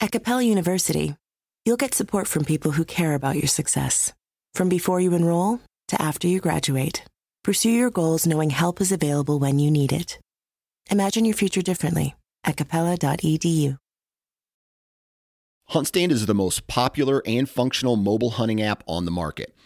At Capella University, you'll get support from people who care about your success. From before you enroll to after you graduate, pursue your goals knowing help is available when you need it. Imagine your future differently at capella.edu. HuntStand is the most popular and functional mobile hunting app on the market.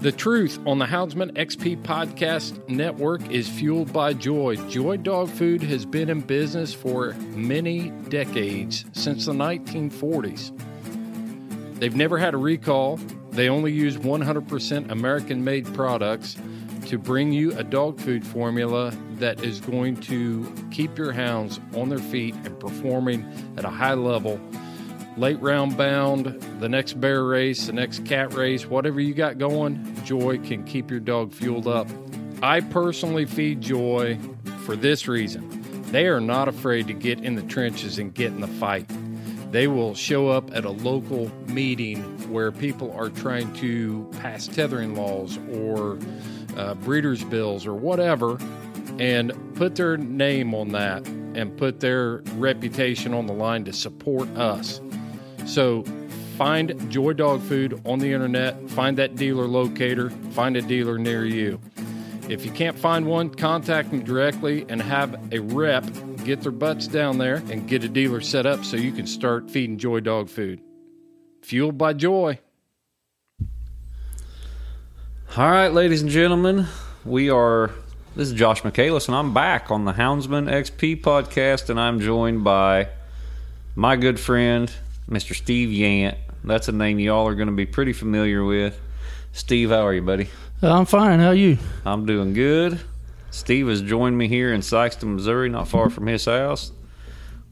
The truth on the Houndsman XP Podcast Network is fueled by joy. Joy Dog Food has been in business for many decades, since the 1940s. They've never had a recall. They only use 100% American made products to bring you a dog food formula that is going to keep your hounds on their feet and performing at a high level late round bound, the next bear race, the next cat race, whatever you got going, Joy can keep your dog fueled up. I personally feed Joy for this reason. They are not afraid to get in the trenches and get in the fight. They will show up at a local meeting where people are trying to pass tethering laws or uh, breeders' bills or whatever and put their name on that and put their reputation on the line to support us. So find Joy Dog Food on the internet, find that dealer locator, find a dealer near you. If you can't find one, contact them directly and have a rep get their butts down there and get a dealer set up so you can start feeding Joy Dog Food. Fueled by joy. All right, ladies and gentlemen, we are. This is Josh Michaelis, and I'm back on the Houndsman XP podcast, and I'm joined by my good friend, Mr. Steve Yant. That's a name y'all are going to be pretty familiar with. Steve, how are you, buddy? I'm fine. How are you? I'm doing good. Steve has joined me here in Sikeston, Missouri, not far from his house.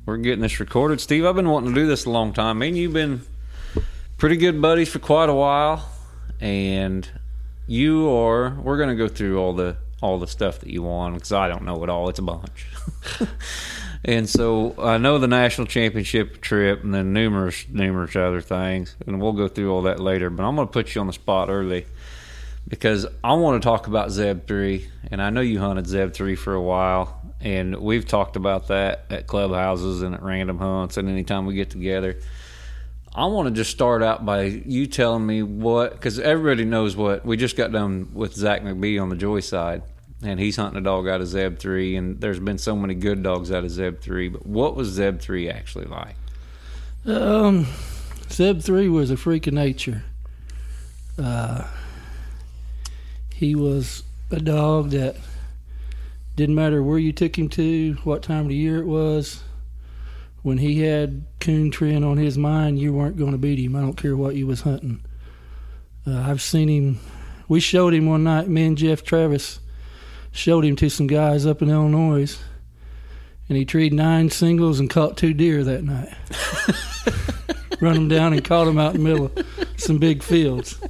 We're getting this recorded. Steve, I've been wanting to do this a long time. Me and you've been pretty good buddies for quite a while, and you are. We're going to go through all the all the stuff that you want because I don't know it all. It's a bunch. and so I know the national championship trip and then numerous numerous other things, and we'll go through all that later. But I'm going to put you on the spot early because I want to talk about Zeb three, and I know you hunted Zeb three for a while, and we've talked about that at clubhouses and at random hunts, and anytime we get together. I want to just start out by you telling me what, because everybody knows what we just got done with Zach McBee on the Joy side, and he's hunting a dog out of Zeb three, and there's been so many good dogs out of Zeb three. But what was Zeb three actually like? Um, Zeb three was a freak of nature. Uh, he was a dog that didn't matter where you took him to, what time of the year it was. When he had coon trend on his mind, you weren't going to beat him. I don't care what you was hunting. Uh, I've seen him. We showed him one night. Me and Jeff Travis showed him to some guys up in Illinois, and he treed nine singles and caught two deer that night. Run them down and caught them out in the middle of some big fields.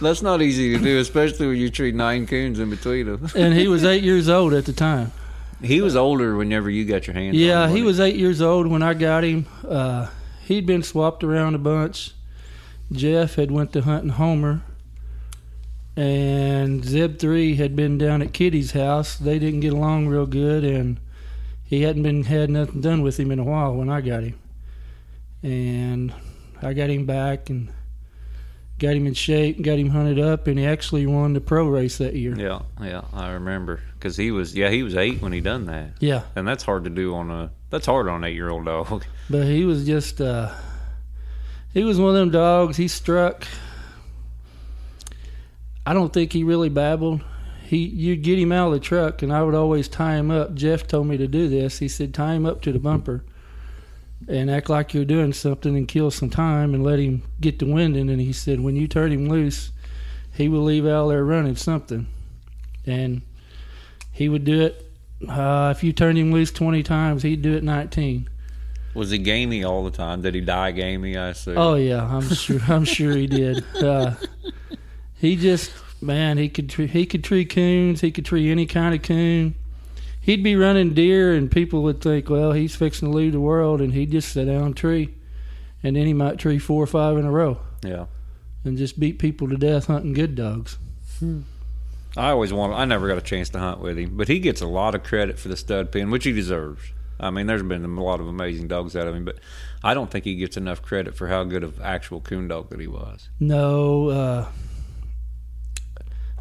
That's not easy to do, especially when you treat nine coons in between them. And he was eight years old at the time. He was older whenever you got your hands. Yeah, on him, he wasn't eight years old when I got him. Uh, he'd been swapped around a bunch. Jeff had went to hunting Homer, and Zeb three had been down at Kitty's house. They didn't get along real good, and he hadn't been had nothing done with him in a while when I got him, and I got him back and got him in shape, got him hunted up, and he actually won the pro race that year. Yeah, yeah, I remember because he was yeah he was eight when he done that, Yeah, and that's hard to do on a that's hard on an eight year old dog. but he was just uh, he was one of them dogs. He struck. I don't think he really babbled. He you'd get him out of the truck, and I would always tie him up. Jeff told me to do this. He said tie him up to the bumper, and act like you're doing something, and kill some time, and let him get the winding. And he said when you turn him loose, he will leave out there running something, and he would do it. Uh, if you turned him loose 20 times, he'd do it 19. Was he gamey all the time? Did he die gamey? I assume. Oh yeah, I'm sure. I'm sure he did. Uh, he just man, he could tree, he could tree coons. He could tree any kind of coon. He'd be running deer, and people would think, well, he's fixing to leave the world, and he'd just sit down and tree, and then he might tree four or five in a row, yeah. and just beat people to death hunting good dogs. I always wanted. I never got a chance to hunt with him, but he gets a lot of credit for the stud pin, which he deserves. I mean, there's been a lot of amazing dogs out of him, but I don't think he gets enough credit for how good of actual coon dog that he was. No, uh,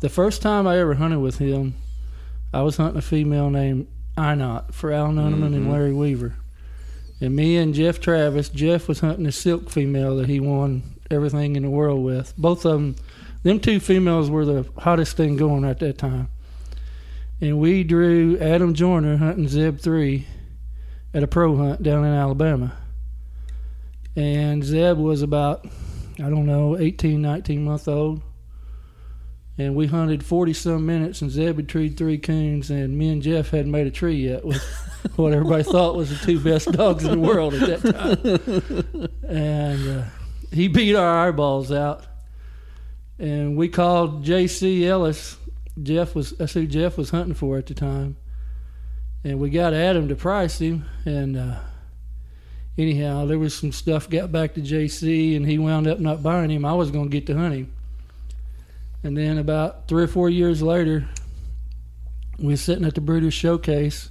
the first time I ever hunted with him, I was hunting a female named Inot for Al Nunneman and mm-hmm. Larry Weaver. And me and Jeff Travis, Jeff was hunting a silk female that he won everything in the world with. Both of them, them two females were the hottest thing going at that time. And we drew Adam Joyner hunting Zeb 3 at a pro hunt down in Alabama. And Zeb was about I don't know, 18, 19 month old. And we hunted 40 some minutes, and Zeb had treed three coons, and me and Jeff hadn't made a tree yet with what everybody thought was the two best dogs in the world at that time. And uh, he beat our eyeballs out. And we called J.C. Ellis. Jeff was, that's who Jeff was hunting for at the time. And we got Adam to price him, and uh, anyhow, there was some stuff got back to JC, and he wound up not buying him. I was going to get to hunt him. And then about three or four years later, we were sitting at the Breeders' Showcase,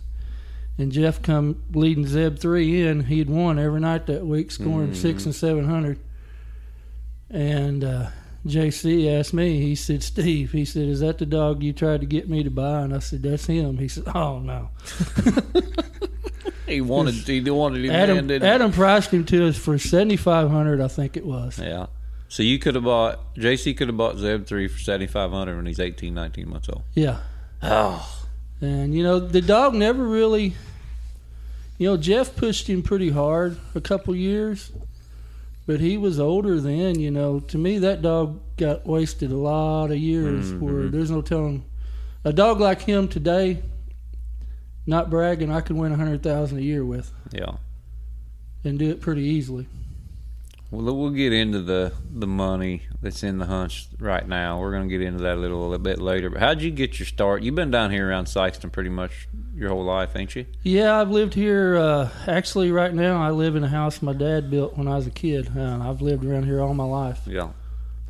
and Jeff come leading Zeb three in. He'd won every night that week, scoring six and seven hundred. And uh, JC asked me. He said, "Steve," he said, "Is that the dog you tried to get me to buy?" And I said, "That's him." He said, "Oh no." He wanted. He wanted him. Adam, he? Adam priced him to us for seventy five hundred, I think it was. Yeah. So you could have bought JC could have bought Zeb three for seventy five hundred when he's 18, 19 months old. Yeah, Oh, and you know the dog never really. You know Jeff pushed him pretty hard a couple years, but he was older then. You know, to me that dog got wasted a lot of years. Mm-hmm. Where there's no telling a dog like him today. Not bragging, I could win a hundred thousand a year with yeah. and do it pretty easily. Well, we'll get into the the money that's in the hunch right now. We're going to get into that a little, a little bit later. But how'd you get your start? You've been down here around Sikeston pretty much your whole life, ain't you? Yeah, I've lived here. Uh, actually, right now, I live in a house my dad built when I was a kid. Uh, I've lived around here all my life. Yeah.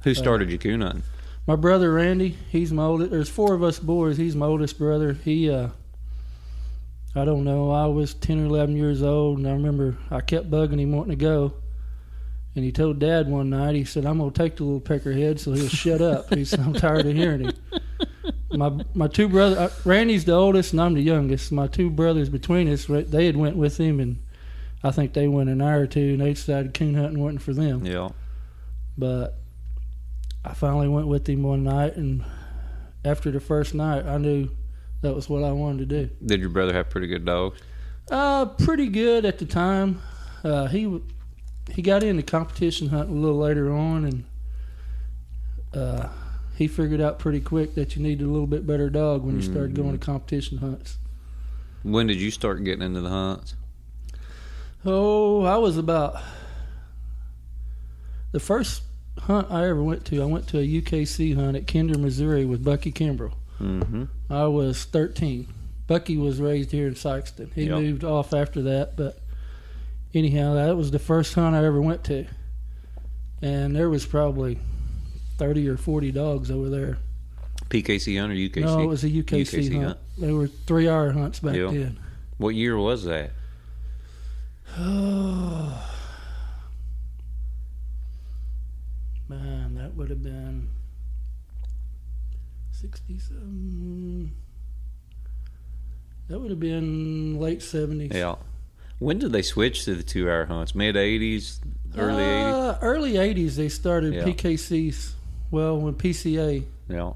Who started you coon hunting? My brother Randy, he's my oldest. There's four of us boys. He's my oldest brother. He, uh, I don't know. I was ten or eleven years old, and I remember I kept bugging him wanting to go. And he told Dad one night, he said, "I'm gonna take the little peckerhead so he'll shut up." He said, "I'm tired of hearing him." My my two brothers, uh, Randy's the oldest, and I'm the youngest. My two brothers between us, they had went with him, and I think they went an hour or two, and they decided coon hunting wasn't for them. Yeah. But I finally went with him one night, and after the first night, I knew that was what I wanted to do. Did your brother have pretty good dogs? Uh, pretty good at the time. Uh, he he got into competition hunting a little later on, and uh, he figured out pretty quick that you needed a little bit better dog when you started going to competition hunts. When did you start getting into the hunts? Oh, I was about the first hunt I ever went to. I went to a UKC hunt at Kinder, Missouri, with Bucky Kimbrell. Mm-hmm. I was 13. Bucky was raised here in Sikeston. He Yep. moved off after that, but anyhow, that was the first hunt I ever went to, and there was probably thirty or forty dogs over there. PKC hunt or UKC? No, it was a UKC, UKC hunt. hunt. They were three-hour hunts back Yeah. then. What year was that? Oh man, that would have been sixty-seven. That would have been late seventies. Yeah. When did they switch to the two hour hunts? Mid 80s, early 80s? Uh, early '80s, they started Yeah. PKCs. Well, when PCA, Yeah.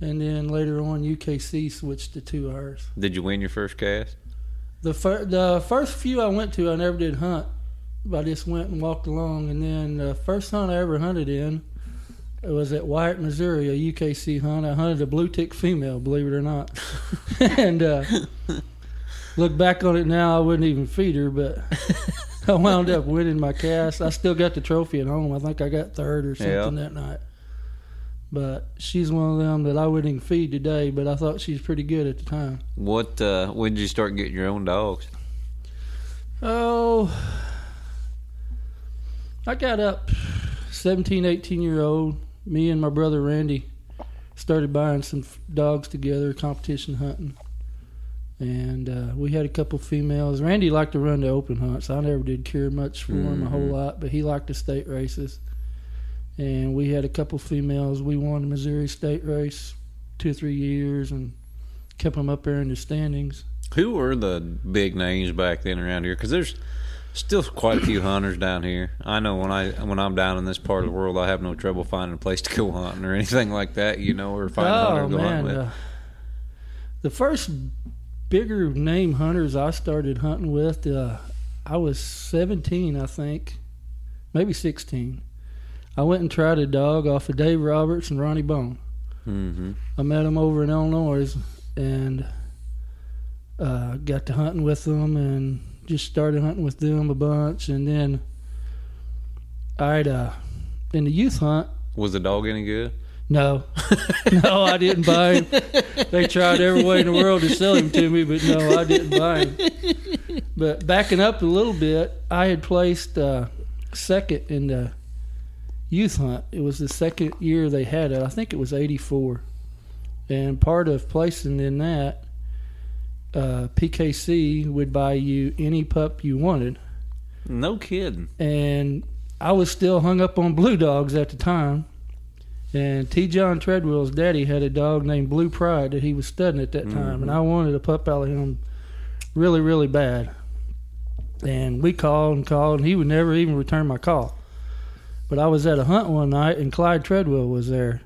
and then later on UKC switched to two hours. Did you win your first cast? The fir- the first few I went to, I never did hunt. But I just went and walked along, and then the first hunt I ever hunted in it was at Wyatt, Missouri, a UKC hunt. I hunted a blue tick female, believe it or not. and uh, look back on it now, I wouldn't even feed her, but I wound up winning my cast. I still got the trophy at home. I think I got third or something Yeah. that night. But she's one of them that I wouldn't even feed today, but I thought she was pretty good at the time. What, uh, when did you start getting your own dogs? Oh, I got up 17, 18 year old. Me and my brother Randy started buying some f- dogs together, competition hunting. And uh, we had a couple females. Randy liked to run the open hunts. I never did care much for him a whole lot, but he liked the state races. And we had a couple females. We won the Missouri state race two or three years and kept them up there in the standings. Who were the big names back then around here? Because there's still quite a few hunters down here. I know when I when I'm down in this part of the world, I have no trouble finding a place to go hunting or anything like that. You know, or find a hunter Oh to go man, hunting with. uh, the first bigger name hunters I started hunting with, uh, I was 17, I think, maybe 16. I went and tried a dog off of Dave Roberts and Ronnie Bone. hmm I met them over in Illinois and uh, got to hunting with them and just started hunting with them a bunch. And then I'd uh, in the youth hunt, Was the dog any good? No, no, I didn't buy him. They tried every way in the world to sell him to me, but no, I didn't buy him. But backing up a little bit, I had placed uh, second in the youth hunt. It was the second year they had it. I think it was '84, and part of placing in that, uh, PKC would buy you any pup you wanted No kidding. and I was still hung up on blue dogs at the time. And T. John Treadwell's daddy had a dog named Blue Pride that he was studying at that time, and I wanted a pup out of him really, really bad. And we called and called, and he would never even return my call. But I was at a hunt one night, and Clyde Treadwell was there,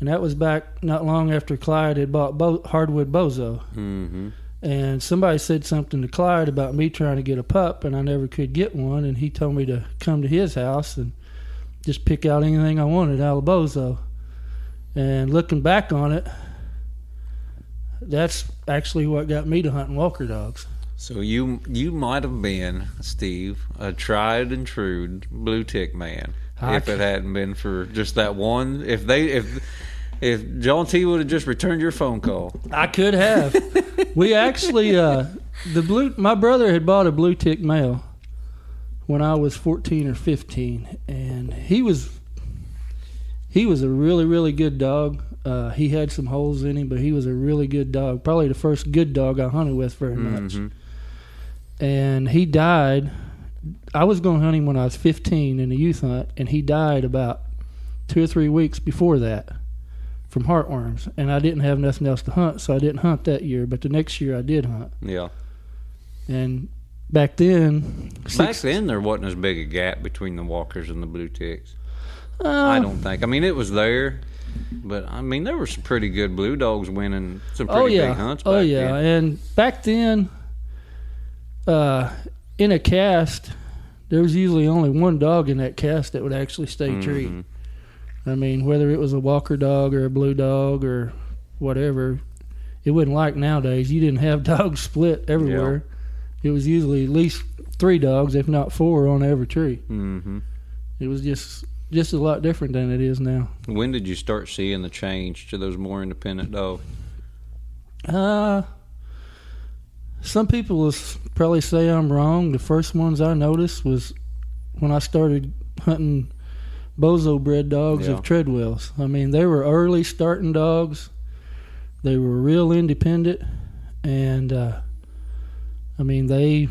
and that was back not long after Clyde had bought Bo- Hardwood Bozo hmm and somebody said something to Clyde about me trying to get a pup, and I never could get one. And he told me to come to his house and just pick out anything I wanted out of Bozo. And looking back on it, that's actually what got me to hunting Walker dogs. So you you might have been Steve a tried and true blue tick man I if it hadn't been for just that one. If they if if John T would have just returned your phone call, I could have. we actually, uh, the blue. My brother had bought a blue tick male when I was fourteen or fifteen, and he was he was a really really good dog. Uh, he had some holes in him, but he was a really good dog. Probably the first good dog I hunted with very much. Mhm. And he died. I was going to hunt him when I was fifteen in a youth hunt, and he died about two or three weeks before that from heartworms, and I didn't have nothing else to hunt, so I didn't hunt that year. But the next year I did hunt, yeah. and back then, Back six- then there wasn't as big a gap between the walkers and the blue ticks. uh, I don't think. I mean, it was there, but I mean, there were some pretty good blue dogs winning some pretty oh yeah, big hunts. Oh yeah, then. and back then, uh, in a cast, there was usually only one dog in that cast that would actually stay Mm-hmm. I mean, whether it was a Walker dog or a blue dog or whatever, it wasn't like nowadays. You didn't have dogs split everywhere. It was usually at least three dogs, if not four, on every tree. hmm It was just just a lot different than it is now. When did you start seeing the change to those more independent dogs? Uh, Some people will probably say I'm wrong. The first ones I noticed was when I started hunting bozo bred dogs Yeah. of Treadwells. I mean, they were early starting dogs. They were real independent, and uh, I mean, they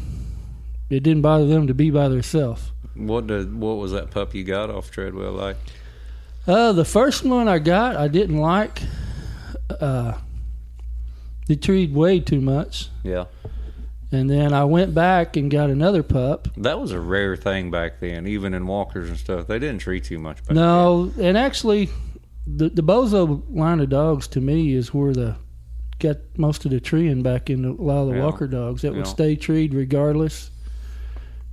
it didn't bother them to be by themselves. What did what was that pup you got off Treadwell like? Uh, the first one I got, I didn't like. Uh, they treed way too much, Yeah, and then I went back and got another pup. that was a rare thing back then. Even in walkers and stuff, they didn't treat too much. Back No, and actually, the the bozo line of dogs to me is where the got most of the treeing back in a lot of the Yeah. walker dogs that would stay treed regardless.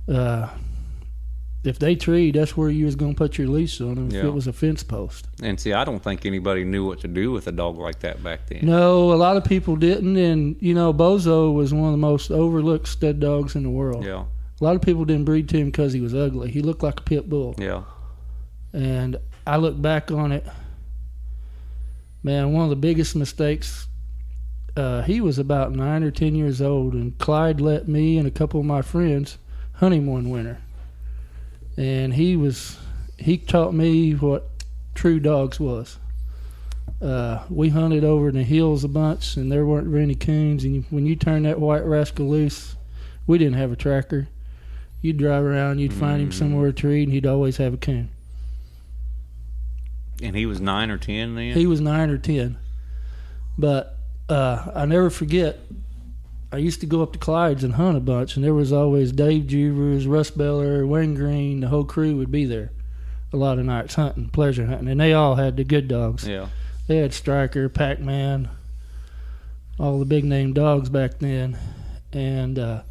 Uh, if they treed, that's where you was going to put your leash on them. If Yeah. it was a fence post. And see, I don't think anybody knew what to do with a dog like that back then. No, a lot of people didn't, and you know, Bozo was one of the most overlooked stud dogs in the world. Yeah, A lot of people didn't breed to him because he was ugly. He looked like a pit bull. yeah, And I look back on it, man, one of the biggest mistakes. Uh, he was about nine or ten years old, and Clyde let me and a couple of my friends hunt him one winter. And he was, he taught me what true dogs was. Uh, we hunted over in the hills a bunch, and there weren't any coons. And when you turn that white rascal loose, we didn't have a tracker. You'd drive around, you'd find him somewhere a tree, and he'd always have a coon. and he was nine or ten then. He was nine or ten. But uh, I never forget. I used to go up to Clyde's and hunt a bunch, and there was always Dave Juvers, Russ Beller, Wayne Green. The whole crew would be there a lot of nights hunting, pleasure hunting, and they all had the good dogs. yeah, They had Striker, Pac Man, all the big name dogs back then. And uh,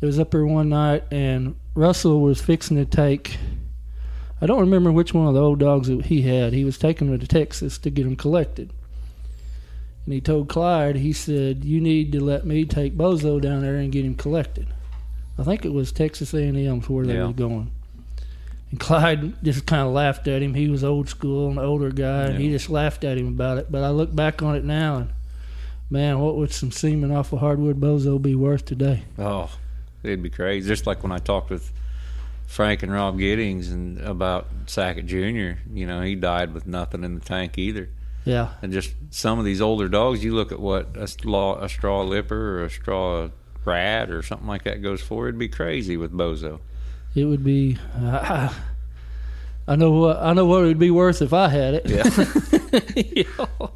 it was up there one night, and Russell was fixing to take. I don't remember which one of the old dogs that he had. He was taking them to Texas to get them collected. And he told Clyde, he said, "You need to let me take Bozo down there and get him collected." I think it was Texas A&M's where they Yeah. were going. And Clyde just kind of laughed at him. He was old school, an older guy, and he just laughed at him about it. But I look back on it now, and man, what would some semen off a hardwood bozo be worth today? Oh, it'd be crazy. Just like when I talked with Frank and Rob Giddings and about Sackett Jr. You know, he died with nothing in the tank either. Yeah, And just some of these older dogs, you look at what a straw, a straw lipper or a straw rat or something like that goes for. It'd be crazy with Bozo. it would be. Uh, I know what I know what it would be worth if I had it. Yeah.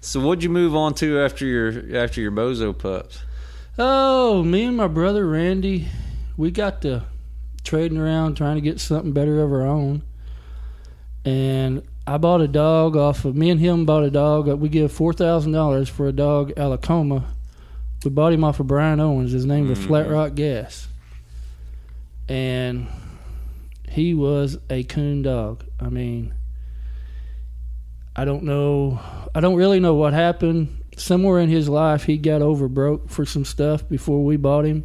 so what'd you move on to after your after your Bozo pups? Oh, me and my brother Randy, we got to trading around trying to get something better of our own. And I bought a dog off of me and him bought a dog. uh, We give four thousand dollars for a dog, Alacoma. We bought him off of Brian Owens. His name was Flat Rock Gas, and he was a coon dog. I mean, I don't know. I don't really know what happened. Somewhere in his life, he got over broke for some stuff before we bought him.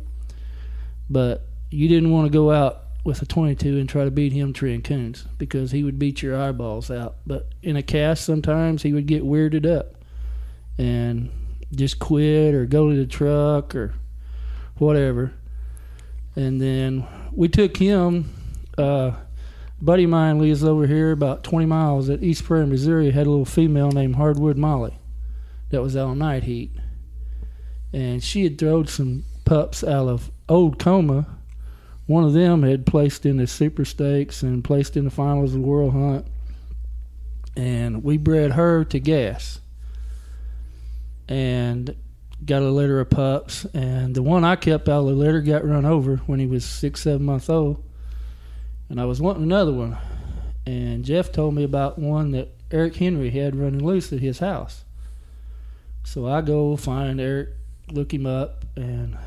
But you didn't want to go out with a 22 and try to beat him tree and coons because he would beat your eyeballs out. But in a cast, sometimes he would get weirded up and just quit or go to the truck or whatever. And then we took him. Uh, buddy of mine lives over here about 20 miles at East Prairie, Missouri. Had a little female named Hardwood Molly that was out on night heat. And she had thrown some pups out of Old Coma. One of them had placed in the Super Stakes and placed in the finals of the World Hunt. And we bred her to gas. And got a litter of pups. And the one I kept out of the litter got run over when he was six, seven months old. And I was wanting another one. And Jeff told me about one that Eric Henry had running loose at his house. So I go find Eric, look him up, and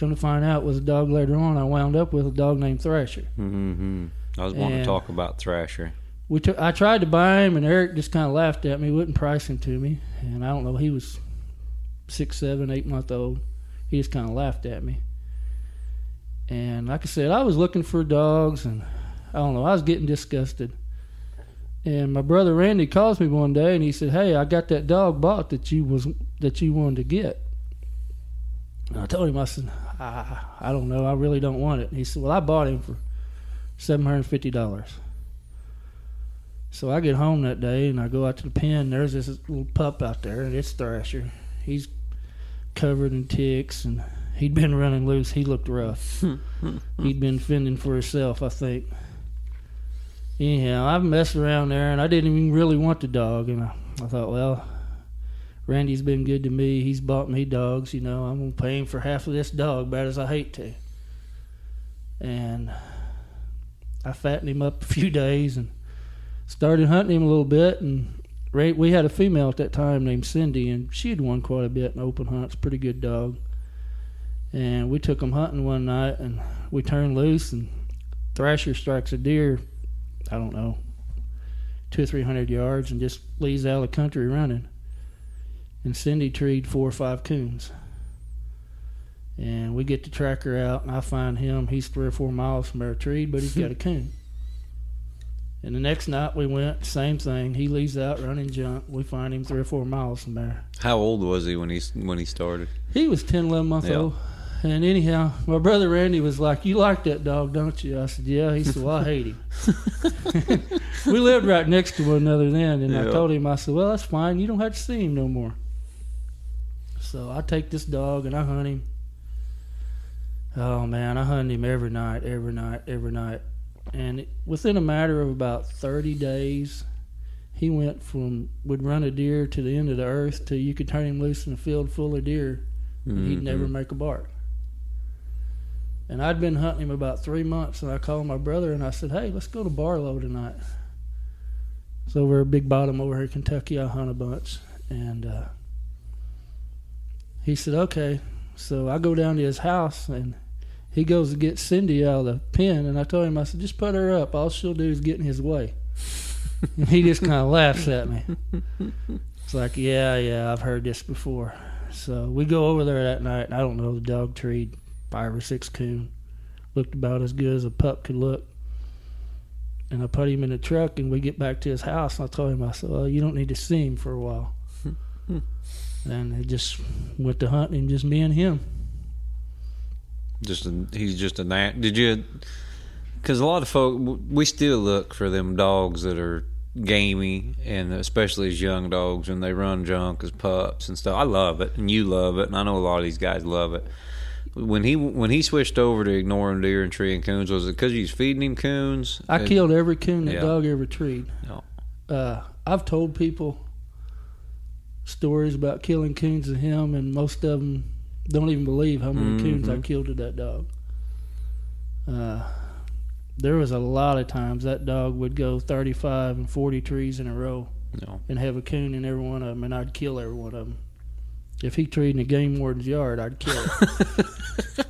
come to find out it was a dog later on. I wound up with a dog named Thrasher. Mm-hmm. I was wanting to talk about Thrasher. We took, I tried to buy him, and Eric just kind of laughed at me, wouldn't price him to me. And I don't know, he was six, seven, eight month old. He just kind of laughed at me. And like I said, I was looking for dogs, and I don't know, I was getting disgusted. And my brother Randy calls me one day, and he said, "Hey, I got that dog bought that you was that you wanted to get." And I told him, I said, I, I don't know. I really don't want it. And he said, Well, I bought him for $750. So I get home that day and I go out to the pen. There's this little pup out there, and it's Thrasher. He's covered in ticks, and he'd been running loose. He looked rough. he'd been fending for himself, I think. Anyhow, I've messed around there, and I didn't even really want the dog. And I, I thought, well, Randy's been good to me. He's bought me dogs. You know, I'm gonna pay him for half of this dog, bad as I hate to. And I fattened him up a few days and started hunting him a little bit. And we had a female at that time named Cindy, and she had won quite a bit in open hunts. Pretty good dog. And we took him hunting one night, and we turned loose, and Thrasher strikes a deer. I don't know, two or three hundred yards, and just leaves out of the country running. And Cindy treed four or five coons. And we get the tracker out, and I find him. He's three or four miles from our tree, but he's got a coon. And the next night we went, same thing. He leaves out running junk. We find him three or four miles from there. How old was he when he when he started? He was 10, 11 months Yeah. old. And anyhow, my brother Randy was like, You like that dog, don't you? I said, Yeah. He said, Well, I hate him. we lived right next to one another then. And I told him, I said, Well, that's fine. You don't have to see him no more. So I take this dog and I hunt him. Oh, man. I hunt him every night, every night, every night. And it, within a matter of about 30 days, he went from would run a deer to the end of the earth to you could turn him loose in a field full of deer and he'd never make a bark. And I'd been hunting him about three months, and I called my brother and I said, "Hey, let's go to Barlow tonight." It's over at Big Bottom over here in Kentucky. I hunt a bunch, and uh, he said, "Okay." So I go down to his house, and he goes to get Cindy out of the pen, and I told him, I said, "Just put her up. All she'll do is get in his way." and he just kind of laughs at me. It's like, yeah, yeah, I've heard this before. So we go over there that night, and I don't know, the dog treed five or six coon. Looked about as good as a pup could look. And I put him in the truck, and we get back to his house, and I told him, I said, well, you don't need to see him for a while. and it just went to hunting, just me and him. Just a, he's just a nat. Did you? Because a lot of folk, we still look for them dogs that are gamey, and especially as young dogs when they run junk as pups and stuff. I love it, and you love it, and I know a lot of these guys love it. When he when he switched over to ignoring deer and treeing coons, was it because you was feeding him coons? I killed every coon that yeah. dog ever treed. No. Uh, I've told people stories about killing coons and him, and most of them don't even believe how many coons I killed to that dog. Uh, there was a lot of times that dog would go 35 and 40 trees in a row No. and have a coon in every one of them, and I'd kill every one of them. If he treed in a game warden's yard, I'd kill it.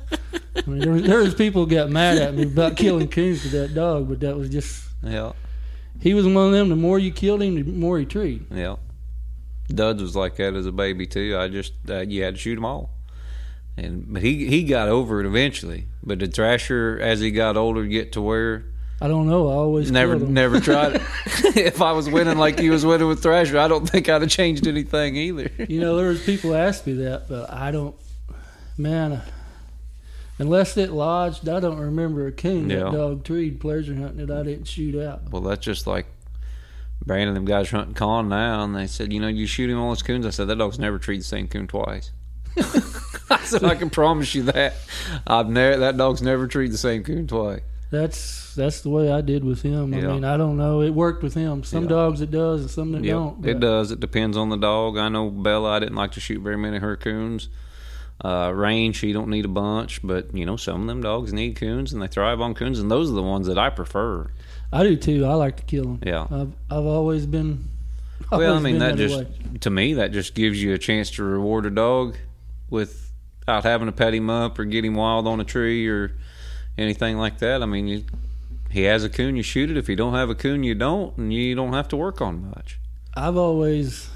I mean, there was, there was people got mad at me about killing coons to that dog, but that was just Yeah. he was one of them. The more you killed him, the more he treed. Yeah. Duds was like that as a baby too. I just uh, you had to shoot them all, and but he he got over it eventually. But the Thrasher, as he got older, get to where I don't know. I always never never tried it? if I was winning like he was winning with Thrasher, I don't think I'd have changed anything either. You know, there was people ask me that, but I don't. Man, unless it lodged, I don't remember a king Yeah. that dog treed pleasure hunting that I didn't shoot out. Well, that's just like Brandon. Them guys hunting con now, and they said, you know, you shoot him all his coons. I said that dog's never treated the same coon twice. I said I can promise you that. I've never that dog's never treated the same coon twice. That's that's the way I did with him. I mean, I don't know. It worked with him. Some Yeah. dogs it does, and some that Yeah, don't. it does. It depends on the dog. I know Bella. I didn't like to shoot very many of her coons. Uh, Rain, she don't need a bunch, but you know some of them dogs need coons and they thrive on coons, and those are the ones that I prefer. I do too. I like to kill them. Yeah. I've I've always been. well, I mean been that just way. to me that just gives you a chance to reward a dog without having to pet him up or get him wild on a tree or anything like that. I mean, you, he has a coon, you shoot it. If you don't have a coon, you don't, and you don't have to work on much. I've always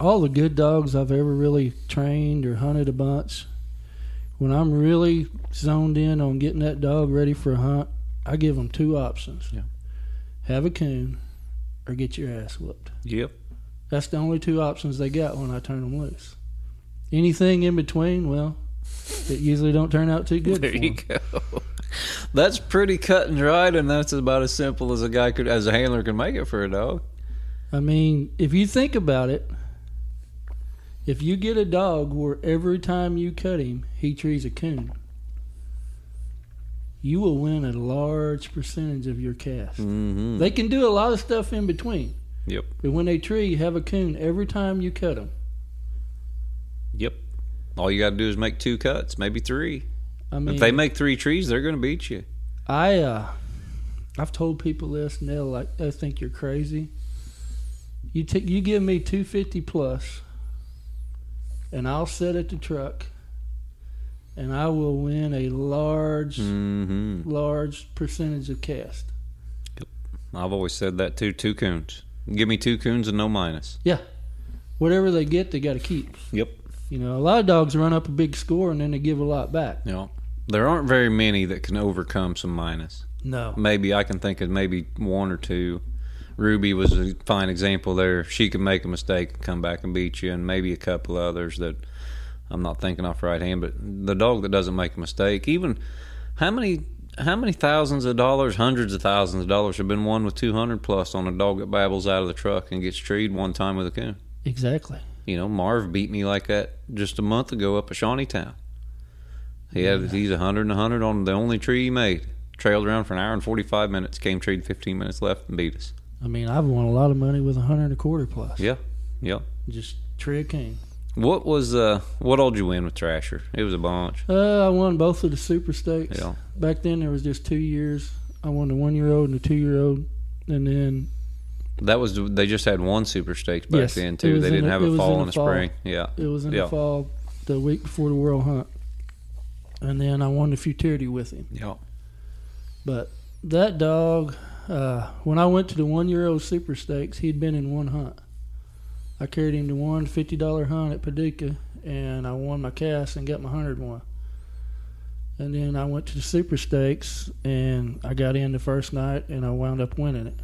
all the good dogs I've ever really trained or hunted a bunch. When I'm really zoned in on getting that dog ready for a hunt, I give them two options: Yeah. have a coon or get your ass whooped. Yep. That's the only two options they got when I turn them loose. Anything in between, well, it usually don't turn out too good. There for you 'em. go. That's pretty cut and dried, and that's about as simple as a guy could, as a handler can make it for a dog. I mean, if you think about it, if you get a dog where every time you cut him, he trees a coon, you will win a large percentage of your cast. Mm-hmm. They can do a lot of stuff in between, Yep. but when they tree, have a coon every time you cut them. Yep. All you got to do is make two cuts, maybe three. I mean, if they make three trees, they're going to beat you. I uh, I've told people this, and they'll like they think you're crazy. You take you give me two fifty plus, and I'll sit at the truck, and I will win a large, Mm-hmm. large percentage of cast. I've always said that too. Two coons. Give me two coons and no minus. Yeah, whatever they get, they got to keep. Yep. You know, a lot of dogs run up a big score and then they give a lot back. You know, there aren't very many that can overcome some minus. No, Maybe I can think of maybe one or two. Ruby was a fine example there. She could make a mistake and come back and beat you, and maybe a couple others that I'm not thinking off right hand. But the dog that doesn't make a mistake, even how many how many thousands of dollars, hundreds of thousands of dollars have been won with 200 plus on a dog that babbles out of the truck and gets treed one time with a coon? exactly. You know, Marv beat me like that just a month ago up at Shawneetown. He had he's a hundred and a hundred on the only tree he made. Trailed around for an hour and forty five minutes. Came treed fifteen minutes left and beat us. I mean, I've won a lot of money with a hundred and a quarter plus. Yeah, yeah. just tree a king. What was uh what all you win with Thrasher? It was a bunch. Uh, I won both of the super stakes. Yeah. Back then there was just two years. I won the one year old and the two year old, and then That was they just had one super stakes back Yes, then too. They didn't the- have a fall in the fall. spring. Yeah, it was in yeah. the fall, the week before the World Hunt, and then I won the futurity with him. Yeah. But that dog, uh, when I went to the one year old super stakes, he'd been in one hunt. I carried him to one fifty dollar hunt at Paducah, and I won my cast and got my hundred one. And then I went to the super stakes, and I got in the first night, and I wound up winning it.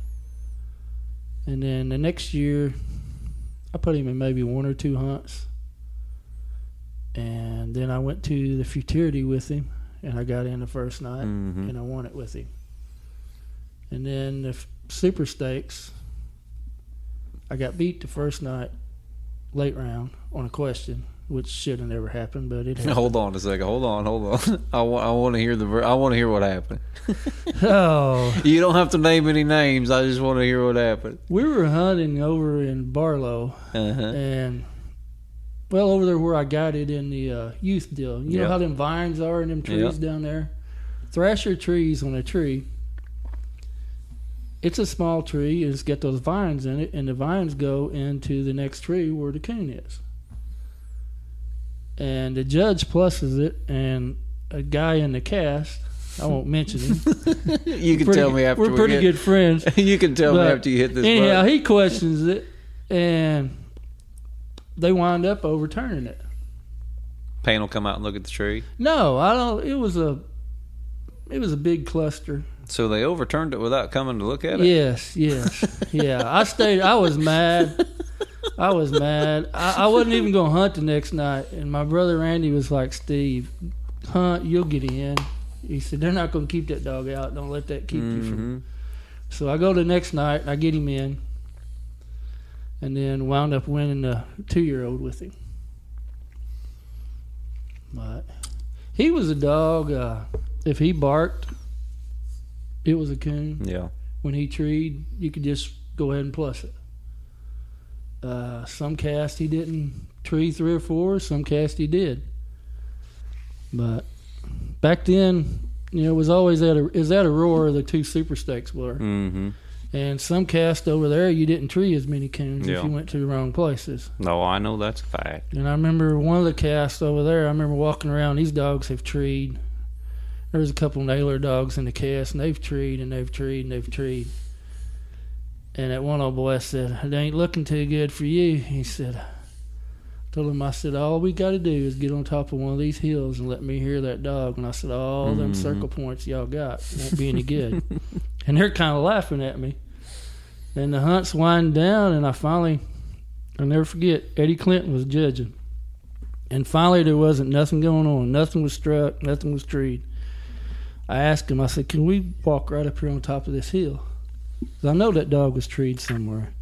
And then the next year, I put him in maybe one or two hunts. And then I went to the futurity with him, and I got in the first night, Mhm. and I won it with him. And then the super stakes, I got beat the first night, late round on a question, which should have never happened, but it happened. Hold on a second. Hold on. Hold on. I want. To hear the. ver- I want to hear what happened. oh, You don't have to name any names. I just want to hear what happened. we were hunting over in Barlow, Uh-huh. and well, over there where I guided in the uh, youth deal. You Yeah. know how them vines are in them trees down there? Thrasher trees on a tree. It's a small tree. It's got those vines in it, and the vines go into the next tree where the coon is. And the judge pluses it, and a guy in the cast. I won't mention him. You can Pretty- tell me after we're we pretty get- good friends. you can tell me after you hit this. Anyhow, button. he questions it, and they wind up overturning it. Pain will come out and look at the tree. No, I don't. It was a, it was a big cluster. So they overturned it without coming to look at it. Yes, yes, yeah. I stayed. I was mad. I was mad. I, I wasn't even going to hunt the next night, and my brother Randy was like, "Steve, hunt. You'll get in." He said, "They're not going to keep that dog out. Don't let that keep you from." So I go the next night. I get him in, and then wound up winning the two-year-old with him. But he was a dog. Uh, if he barked, it was a coon Yeah. when he treed, you could just go ahead and plus it. Uh, some cast he didn't tree three or four, some cast he did. But back then, you know, it was always at a is that a roar the two super stakes were. Mm-hmm. And some cast over there you didn't tree as many coons Yeah. if you went to the wrong places. No, I know that's a fact. And I remember one of the casts over there, I remember walking around, these dogs have treed. There's a couple nailer dogs in the cast, and they've treed and they've treed and they've treed. And that one old boy said, It ain't looking too good for you. He said, I told him, I said, All we got to do is get on top of one of these hills and let me hear that dog. And I said, All them mm-hmm. circle points y'all got won't be any good. and they're kind of laughing at me. And the hunt's winding down, and I finally, I'll never forget, Eddie Clinton was judging. And finally, there wasn't nothing going on. Nothing was struck. Nothing was treed. I asked him. I said, "Can we walk right up here on top of this hill? Because I know that dog was treed somewhere.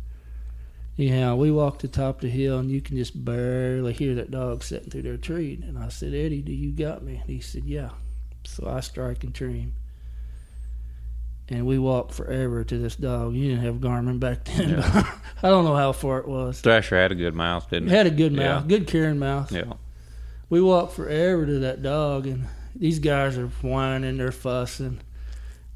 Anyhow, we walked the top of the hill, and you can just barely hear that dog sitting through their tree. And I said, "Eddie, do you got me?" And he said, "Yeah." So I strike and tree him. And we walked forever to this dog. You didn't have Garmin back then. but I don't know how far it was. Thrasher had a good mouth, didn't he? had a good Yeah. mouth, good caring mouth. Yeah. We walked forever to that dog, and these guys are whining, they're fussing.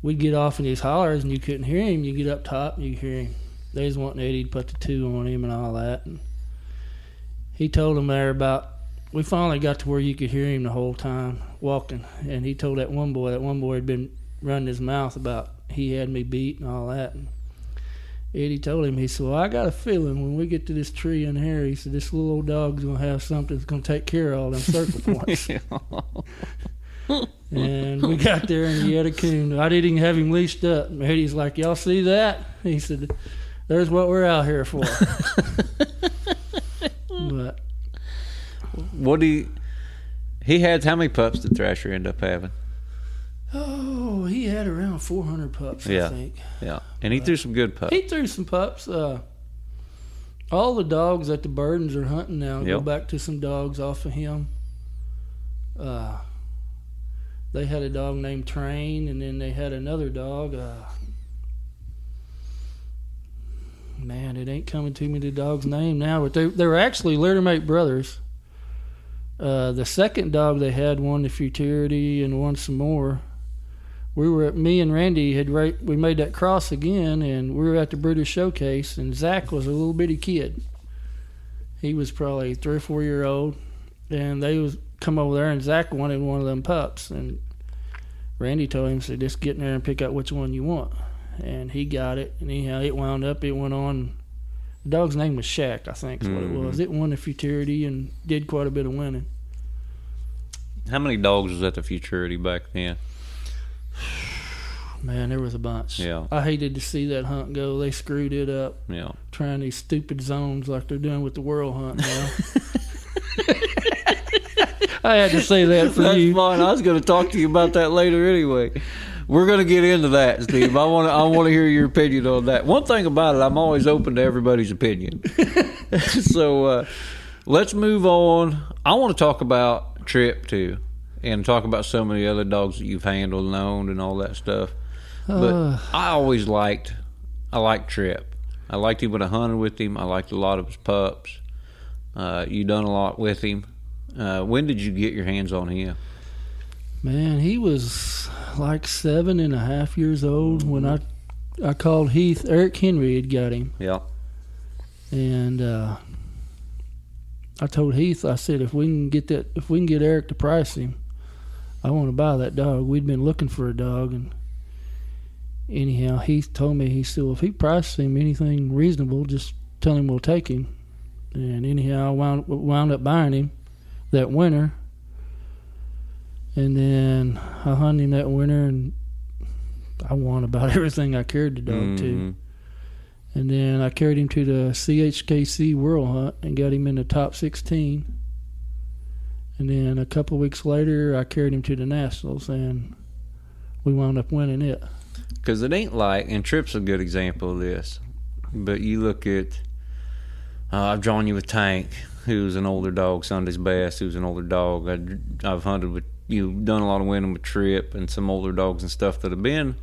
We'd get off in these hollers, and you couldn't hear him. You get up top, and you hear him. They was wanting Eddie to put the two on him and all that. And he told them there about. We finally got to where you could hear him the whole time walking, and he told that one boy. That one boy had been running his mouth about he had me beat and all that. And Eddie told him, he said, Well, I got a feeling when we get to this tree in here, he said, this little old dog's going to have something that's going to take care of all them circle points. and we got there and he had a coon. I didn't even have him leashed up. And Eddie's like, Y'all see that? He said, There's what we're out here for. but What do you? He had how many pups did Thrasher end up having? oh, he had around 400 pups, Yeah. I think. Yeah, and he threw some good pups. He threw some pups. Uh, all the dogs that the Burdens are hunting now go back to some dogs off of him. Uh, they had a dog named Train, and then they had another dog. Uh, man, it ain't coming to me the dog's name now, but they they were actually littermate brothers. Uh, the second dog they had won the futurity and won some more we were at me and Randy had we made that cross again, and we were at the British Showcase, and Zach was a little bitty kid. He was probably three or four year old, and they was come over there, and Zach wanted one of them pups, and Randy told him, said, just get in there and pick out which one you want, and he got it, and anyhow it wound up, it went on. The dog's name was Shaq, I think is what it was. Mm-hmm. It won the futurity and did quite a bit of winning. How many dogs was at the futurity back then? Man, there was a bunch. Yeah. I hated to see that hunt go. They screwed it up. Yeah. trying these stupid zones like they're doing with the world hunt now. I had to say that for That's you. fine. I was going to talk to you about that later anyway. We're going to get into that, Steve. I want to. I want to hear your opinion on that. One thing about it, I'm always open to everybody's opinion. so uh, let's move on. I want to talk about Trip too, and talk about some of the other dogs that you've handled and owned and all that stuff. But I always liked. I liked Trip. I liked him when I hunted with him. I liked a lot of his pups. Uh, you done a lot with him. Uh, when did you get your hands on him? Man, he was like seven and a half years old when I I called Heath. Eric Henry had got him, Yeah. and uh, I told Heath, I said, if we can get that, if we can get Eric to price him, I want to buy that dog. We'd been looking for a dog, and anyhow, Heath told me he said, well, if he prices him anything reasonable, just tell him we'll take him. And anyhow, I wound wound up buying him that winter. And then I hunted him that winter, and I won about everything I carried the dog to. Mhm. And then I carried him to the PKC World Hunt and got him in the top 16. And then a couple of weeks later, I carried him to the Nationals, and we wound up winning it. Because it ain't like, and Trip's a good example of this. But you look at, uh, I've drawn you a Tank, who's an older dog, Sunday's Best, who's an older dog. I, I've hunted with, you've done a lot of winning with Trip and some older dogs and stuff that have been.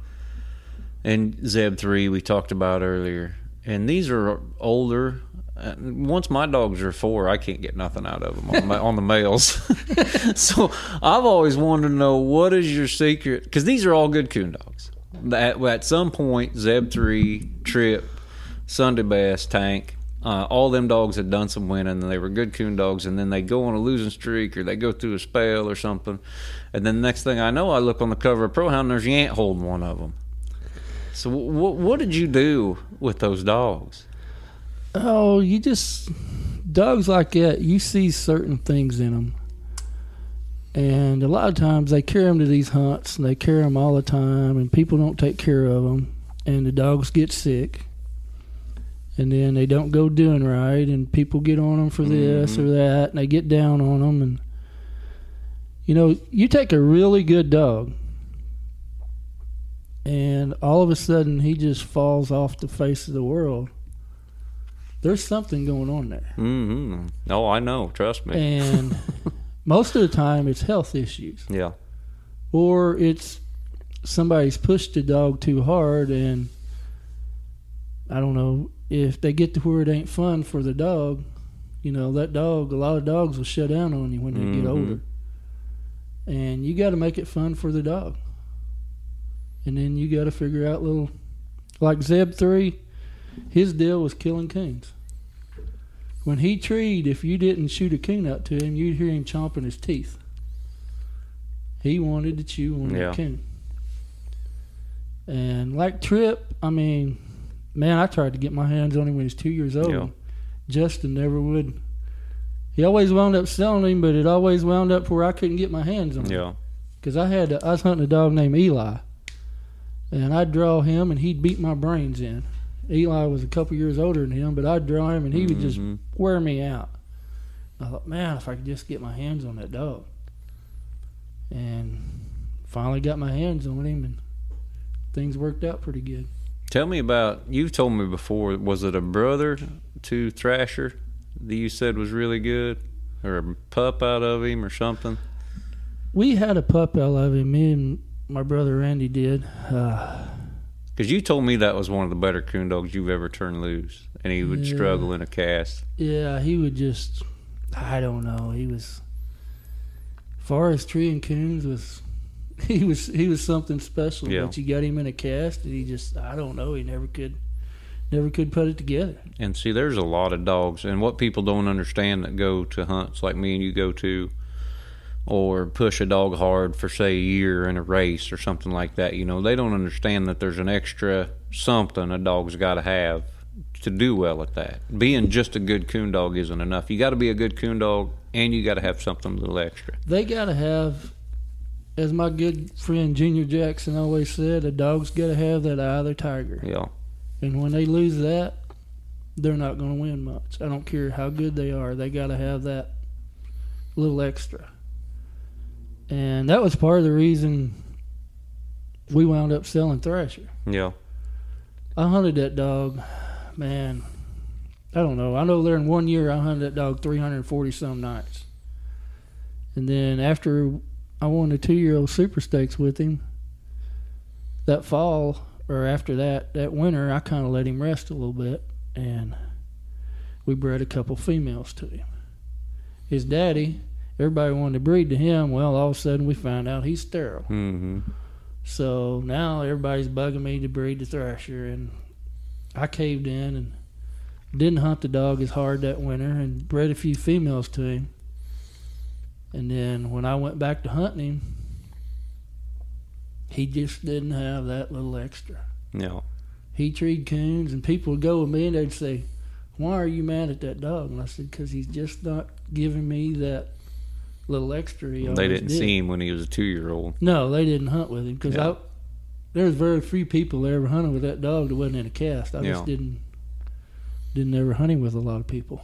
And Zeb 3, we talked about earlier. And these are older. Uh, once my dogs are four, I can't get nothing out of them on, the- on the males. so I've always wanted to know what is your secret? Because these are all good coon dogs. At, at some point, Zeb 3, Trip, Sunday's Best, Tank, uh, all them dogs had done some winning and they were good coon dogs. And then they go on a losing streak or they go through a spell or something. And then the next thing I know, I look on the cover of Pro Hound Yant holding one of them. So what what did you do with those dogs? Oh, you just dogs like that. You see certain things in them, and a lot of times they carry them to these hunts, and they carry them all the time, and people don't take care of them, and the dogs get sick. And then they don't go doing right, and people get on them for this or that, and they get down on them, and you know, you take a really good dog, and all of a sudden he just falls off the face of the world. There's something going on there, Mm-hmm. Oh, I know. Trust me. and most of the time it's health issues yeah. or it's somebody's pushed the dog too hard and I don't know if they get to where it ain't fun for the dog, you know, that dog a lot of dogs will shut down on you when they get Mhm. older. And you got to make it fun for the dog. And then you got to figure out little like Zeb 3, his deal was killing coons. When he treed, if you didn't shoot a coon out to him, you'd hear him chomping his teeth. He wanted to chew on Yeah. the coon. And like Trip, I mean, man, I tried to get my hands on him when he was two years old. Yeah. Justin never would. He always wound up selling him, but it always wound up where I couldn't get my hands on him. Yeah. Because I had, I was hunting a dog named Eli, and I'd draw him, and he'd beat my brains in. Eli was a couple years older than him, but I'd draw him, and he would just Mhm. wear me out. I thought, man, if I could just get my hands on that dog, and finally got my hands on him, and things worked out pretty good. Tell me about. You've told me before. Was it a brother to Thrasher that you said was really good, or a pup out of him, or something? We had a pup out of him. Me and my brother Randy did. Uh, Because you told me that was one of the better coon dogs you've ever turned loose, and he would Yeah. struggle in a cast. Yeah, he would just. I don't know. He was. Far as tree and coons was, he was he was something special. Yeah. But you got him in a cast, and he just I don't know. He never could, never could put it together. And see, there's a lot of dogs, and what people don't understand that go to hunts like me and you go to, or push a dog hard for say a year in a race or something like that. You know, they don't understand that there's an extra something a dog's got to have to do well at that. Being just a good coon dog isn't enough. You got to be a good coon dog, and you got to have something a little extra. They got to have, as my good friend Junior Jackson always said, a dog's got to have that eye of the tiger. Yeah, And when they lose that, they're not going to win much. I don't care how good they are. They got to have that little extra. And that was part of the reason we wound up selling Thrasher. yeah, I hunted that dog, man. I don't know. I know there in one year I hunted that dog 340 some nights. And then after I won the two year old super stakes with him, that fall or after that, that winter, I kind of let him rest a little bit and we bred a couple females to him. His daddy, everybody wanted to breed to him. Well, all of a sudden we found out he's sterile. hmm So now everybody's bugging me to breed the Thrasher, and I caved in and didn't hunt the dog as hard that winter and bred a few females to him. And then when I went back to hunting him, he just didn't have that little extra. yeah. He treed coons, and people would go with me and they'd say, "Why are you mad at that dog?" And I said, "Because he's just not giving me that little extra." He They didn't did." see him when he was a two year old. No, they didn't hunt with him because Yeah. I there's very few people that ever hunted with that dog that wasn't in a cast. I Yeah. just didn't didn't ever hunt him with a lot of people.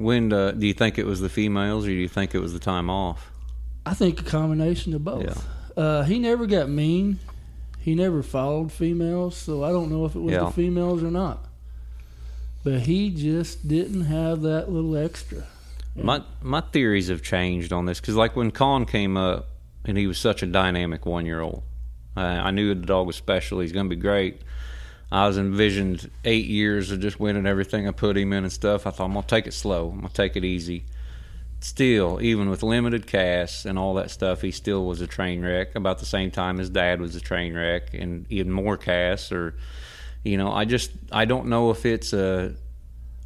When uh, do you think it was the females, or do you think it was the time off? I think a combination of both. Uh, he never got mean. He never followed females, so I don't know if it was Yeah. the females or not. But he just didn't have that little extra. My my theories have changed on this because, like when Con came up, and he was such a dynamic one year old, uh, I knew the dog was special. He's going to be great. I was envisioned eight years of just winning everything I put him in and stuff. I thought I'm gonna take it slow. I'm gonna take it easy. Still, even with limited casts and all that stuff, he still was a train wreck. About the same time his dad was a train wreck, and even more casts. Or, you know, I just I don't know if it's a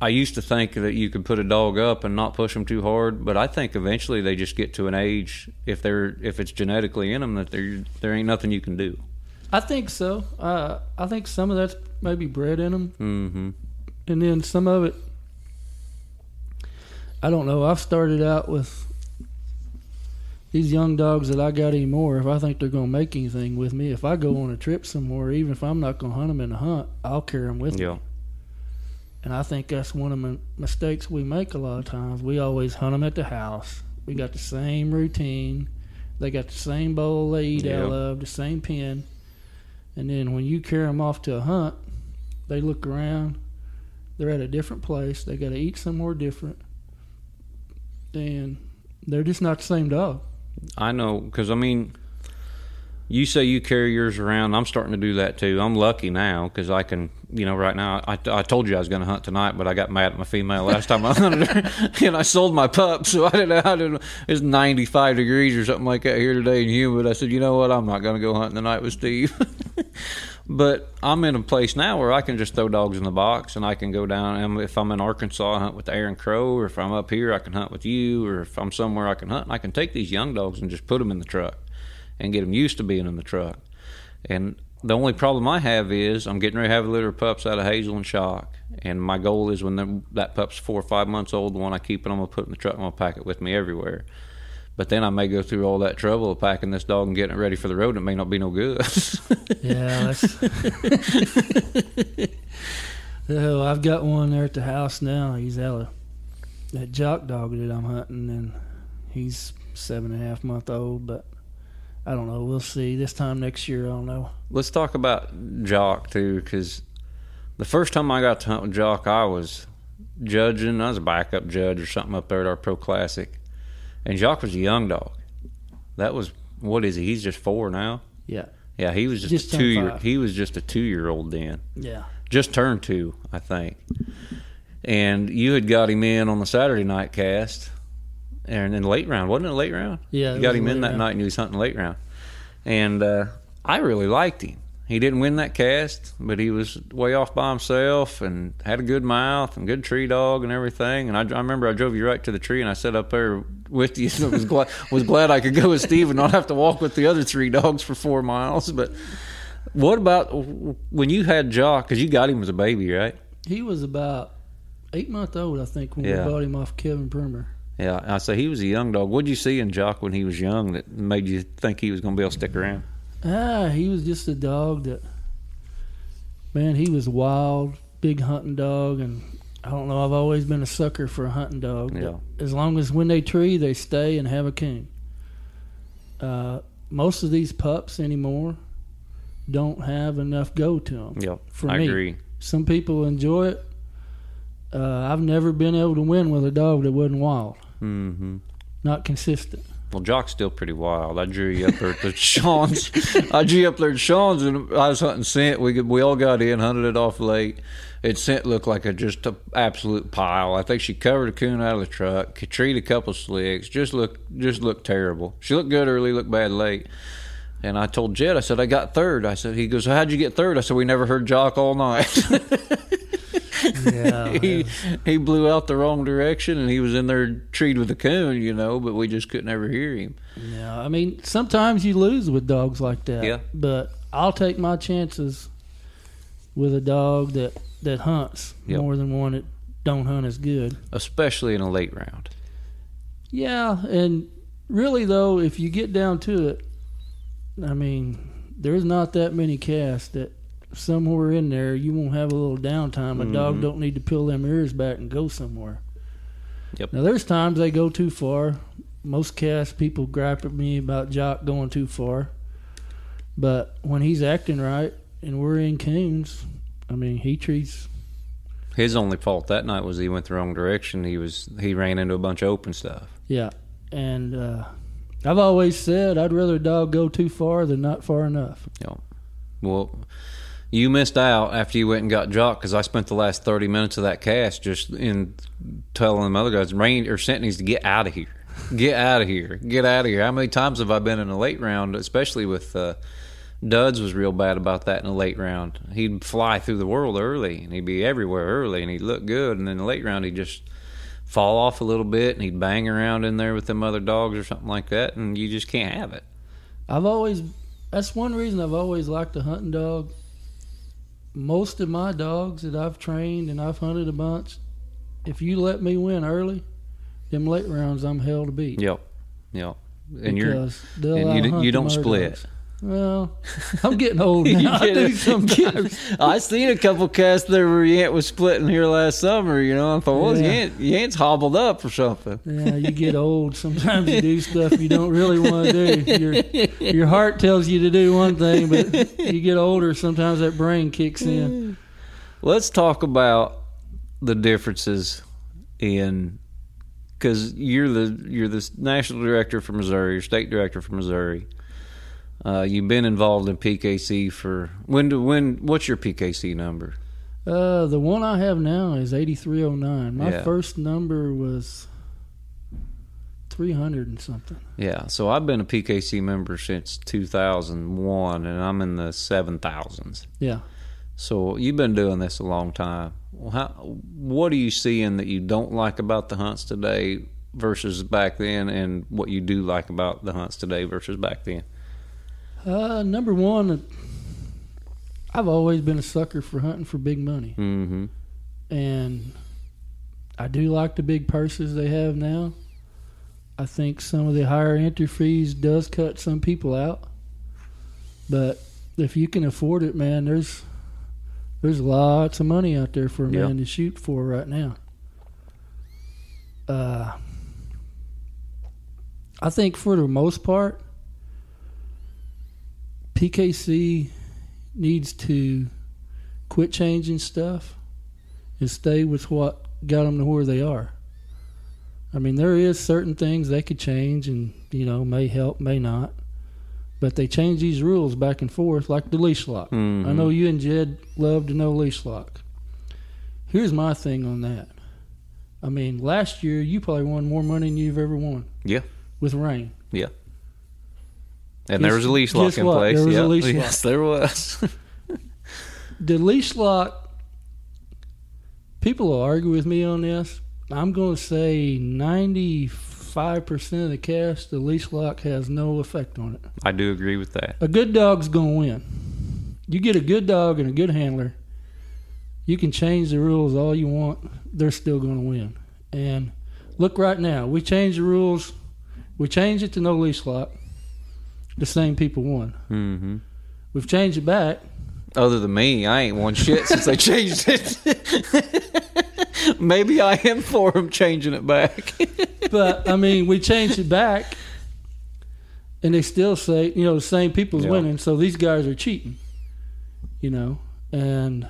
I used to think that you could put a dog up and not push them too hard, but I think eventually they just get to an age if they're if it's genetically in them that there there ain't nothing you can do. I think so. Uh, I think some of that's maybe bred in them, Mm-hmm. and then some of it I don't know. I've started out with these young dogs that I got anymore. If I think they're going to make anything with me, if I go on a trip somewhere, even if I'm not going to hunt them in a hunt, I'll carry them with me. And I think that's one of the mistakes we make a lot of times. We always hunt them at the house. We got the same routine. They got the same bowl they eat Yeah. out of, the same pen. And then when you carry them off to a hunt, they look around. They're at a different place. They got to eat somewhere different. And they're just not the same dog. I know because I mean, you say you carry yours around. I'm starting to do that too. I'm lucky now because I can, you know, right now. I, I told you I was going to hunt tonight, but I got mad at my female last time I hunted her, and I sold my pup. So I didn't. Know didn't. It's 95 degrees or something like that here today and humid. I said, you know what? I'm not going to go hunting tonight with Steve. But I'm in a place now where I can just throw dogs in the box, and I can go down. And if I'm in Arkansas, I hunt with Aaron Crow, or if I'm up here, I can hunt with you, or if I'm somewhere, I can hunt. And I can take these young dogs and just put them in the truck, and get them used to being in the truck. And the only problem I have is I'm getting ready to have a litter of pups out of Hazel and Shock, and my goal is when that pup's four or five months old, the one I keep it, I'm gonna put in the truck. I'm gonna pack it with me everywhere. But then I may go through all that trouble of packing this dog and getting it ready for the road. And it may not be no good. Yeah, oh, I've got one there at the house now. He's out of that jock dog that I'm hunting, and he's seven and a half month old. But I don't know. We'll see. This time next year, I don't know. Let's talk about Jock too, because the first time I got to hunt with Jock, I was judging. I was a backup judge or something up there at our Pro Classic, and Jock was a young dog. That was what is he? He's just four now. Yeah, Yeah, he was just, Just a two year. five. He was just a two year old then. yeah, Just turned two, I think. And you had got him in on the Saturday night cast, and in late round, wasn't it a late round? Yeah, you got him in that round. night, and he was hunting late round. And uh, I really liked him. He didn't win that cast, but he was way off by himself and had a good mouth and good tree dog and everything. And I, I remember I drove you right to the tree, and I sat up there with you. And was glad was glad I could go with Steve and not have to walk with the other three dogs for four miles. But what about when you had Jock? Because you got him as a baby, right? he was about eight month old, I think, when Yeah. we bought him off Kevin Primer. Yeah, I say he was a young dog. What'd you see in Jock when he was young that made you think he was going to be able to stick around? Ah, he was just a dog that, man, he was wild, big hunting dog, and I don't know. I've always been a sucker for a hunting dog. Yeah. As long as when they tree, they stay and have a coon. Uh, most of these pups anymore don't have enough go to them. Yep, For I me. agree. Some people enjoy it. Uh, I've never been able to win with a dog that wasn't wild, hmm not consistent. Well, Jock's still pretty wild. I drew you up there at the Sean's. I drew you up there at Sean's, and I was hunting scent. We we all got in, hunted it off late. It scent looked like a just a absolute pile. I think she covered a coon out of the truck, treated a couple slicks. Just looked just looked terrible. She looked good early, looked bad late. And I told Jed, I said I got third. I said he goes, how'd you get third? I said we never heard Jock all night. Yeah, he he blew out the wrong direction, and he was in there treed with a coon, you know, but we just couldn't ever hear him. Yeah, I mean, sometimes you lose with dogs like that. Yeah. But I'll take my chances with a dog that that hunts Yep. more than one that don't hunt as good. especially in a late round. Yeah, and really though, if you get down to it, I mean, there's not that many casts that somewhere in there you won't have a little downtime. A dog don't need to peel them ears back and go somewhere. Yep. Now there's times they go too far. Most cast people gripe at me about Jock going too far. But when he's acting right and we're in coons, I mean he treats His only fault that night was he went the wrong direction. He was he ran into a bunch of open stuff. yeah. And uh, I've always said I'd rather a dog go too far than not far enough. Yeah. Well, you missed out after you went and got Jock because I spent the last thirty minutes of that cast just in telling them other guys, Rain or Sent needs to get out of here, get out of here, get out of here. How many times have I been in a late round, especially with uh, Duds was real bad about that in the late round. He'd fly through the world early and he'd be everywhere early and he'd look good, and then the late round he'd just fall off a little bit and he'd bang around in there with them other dogs or something like that, and you just can't have it. I've always that's one reason I've always liked a hunting dog. Most of my dogs that I've trained and I've hunted a bunch, if you let me win early, them late rounds I'm hell to beat. Yep, yep. And you're they'll and you, you don't split. dogs. Well, I'm getting old now. I do sometimes. I seen a couple casts there where Yant was splitting here last summer. You know, I thought, well, Yeah. Yant, Yant's hobbled up or something. Yeah, you get old. Sometimes you do stuff you don't really want to do. Your your heart tells you to do one thing, but you get older. Sometimes that brain kicks in. Let's talk about the differences in because you're the you're the national director for Missouri, you're state director for Missouri. Uh, you've been involved in PKC for when do when what's your PKC number? Uh, the one I have now is eighty three oh nine. My Yeah. first number was three hundred and something. Yeah, so I've been a PKC member since 2001, and I'm in the 7,000s. Yeah. So you've been doing this a long time. How, what are you seeing that you don't like about the hunts today versus back then, and what you do like about the hunts today versus back then? Uh, number one, I've always been a sucker for hunting for big money, Mm-hmm. and I do like the big purses they have now. I think some of the higher entry fees does cut some people out, but if you can afford it, man, there's there's lots of money out there for a man to shoot for right now. Uh, I think for the most part, PKC needs to quit changing stuff and stay with what got them to where they are. I mean, there is certain things they could change and, you know, may help, may not. But they change these rules back and forth, like the leash lock. Mhm. I know you and Jed love to know leash lock. Here's my thing on that. I mean, last year you probably won more money than you've ever won Yeah, with rain. yeah. And Guess- there was a leash lock in what? place. There was a yeah. leash lock. Yes, there was. the leash lock people will argue with me on this i'm going to say 95% of the cast the leash lock has no effect on it I do agree with that. a good dog's going to win you get a good dog and a good handler you can change the rules all you want they're still going to win and look right now we changed the rules we changed it to no leash lock the same people won hmm we've changed it back Other than me, I ain't won shit since they changed it. Maybe I am for them changing it back. but I mean, we changed it back, and they still say, you know, the same people's Yeah. winning, so these guys are cheating, you know, and.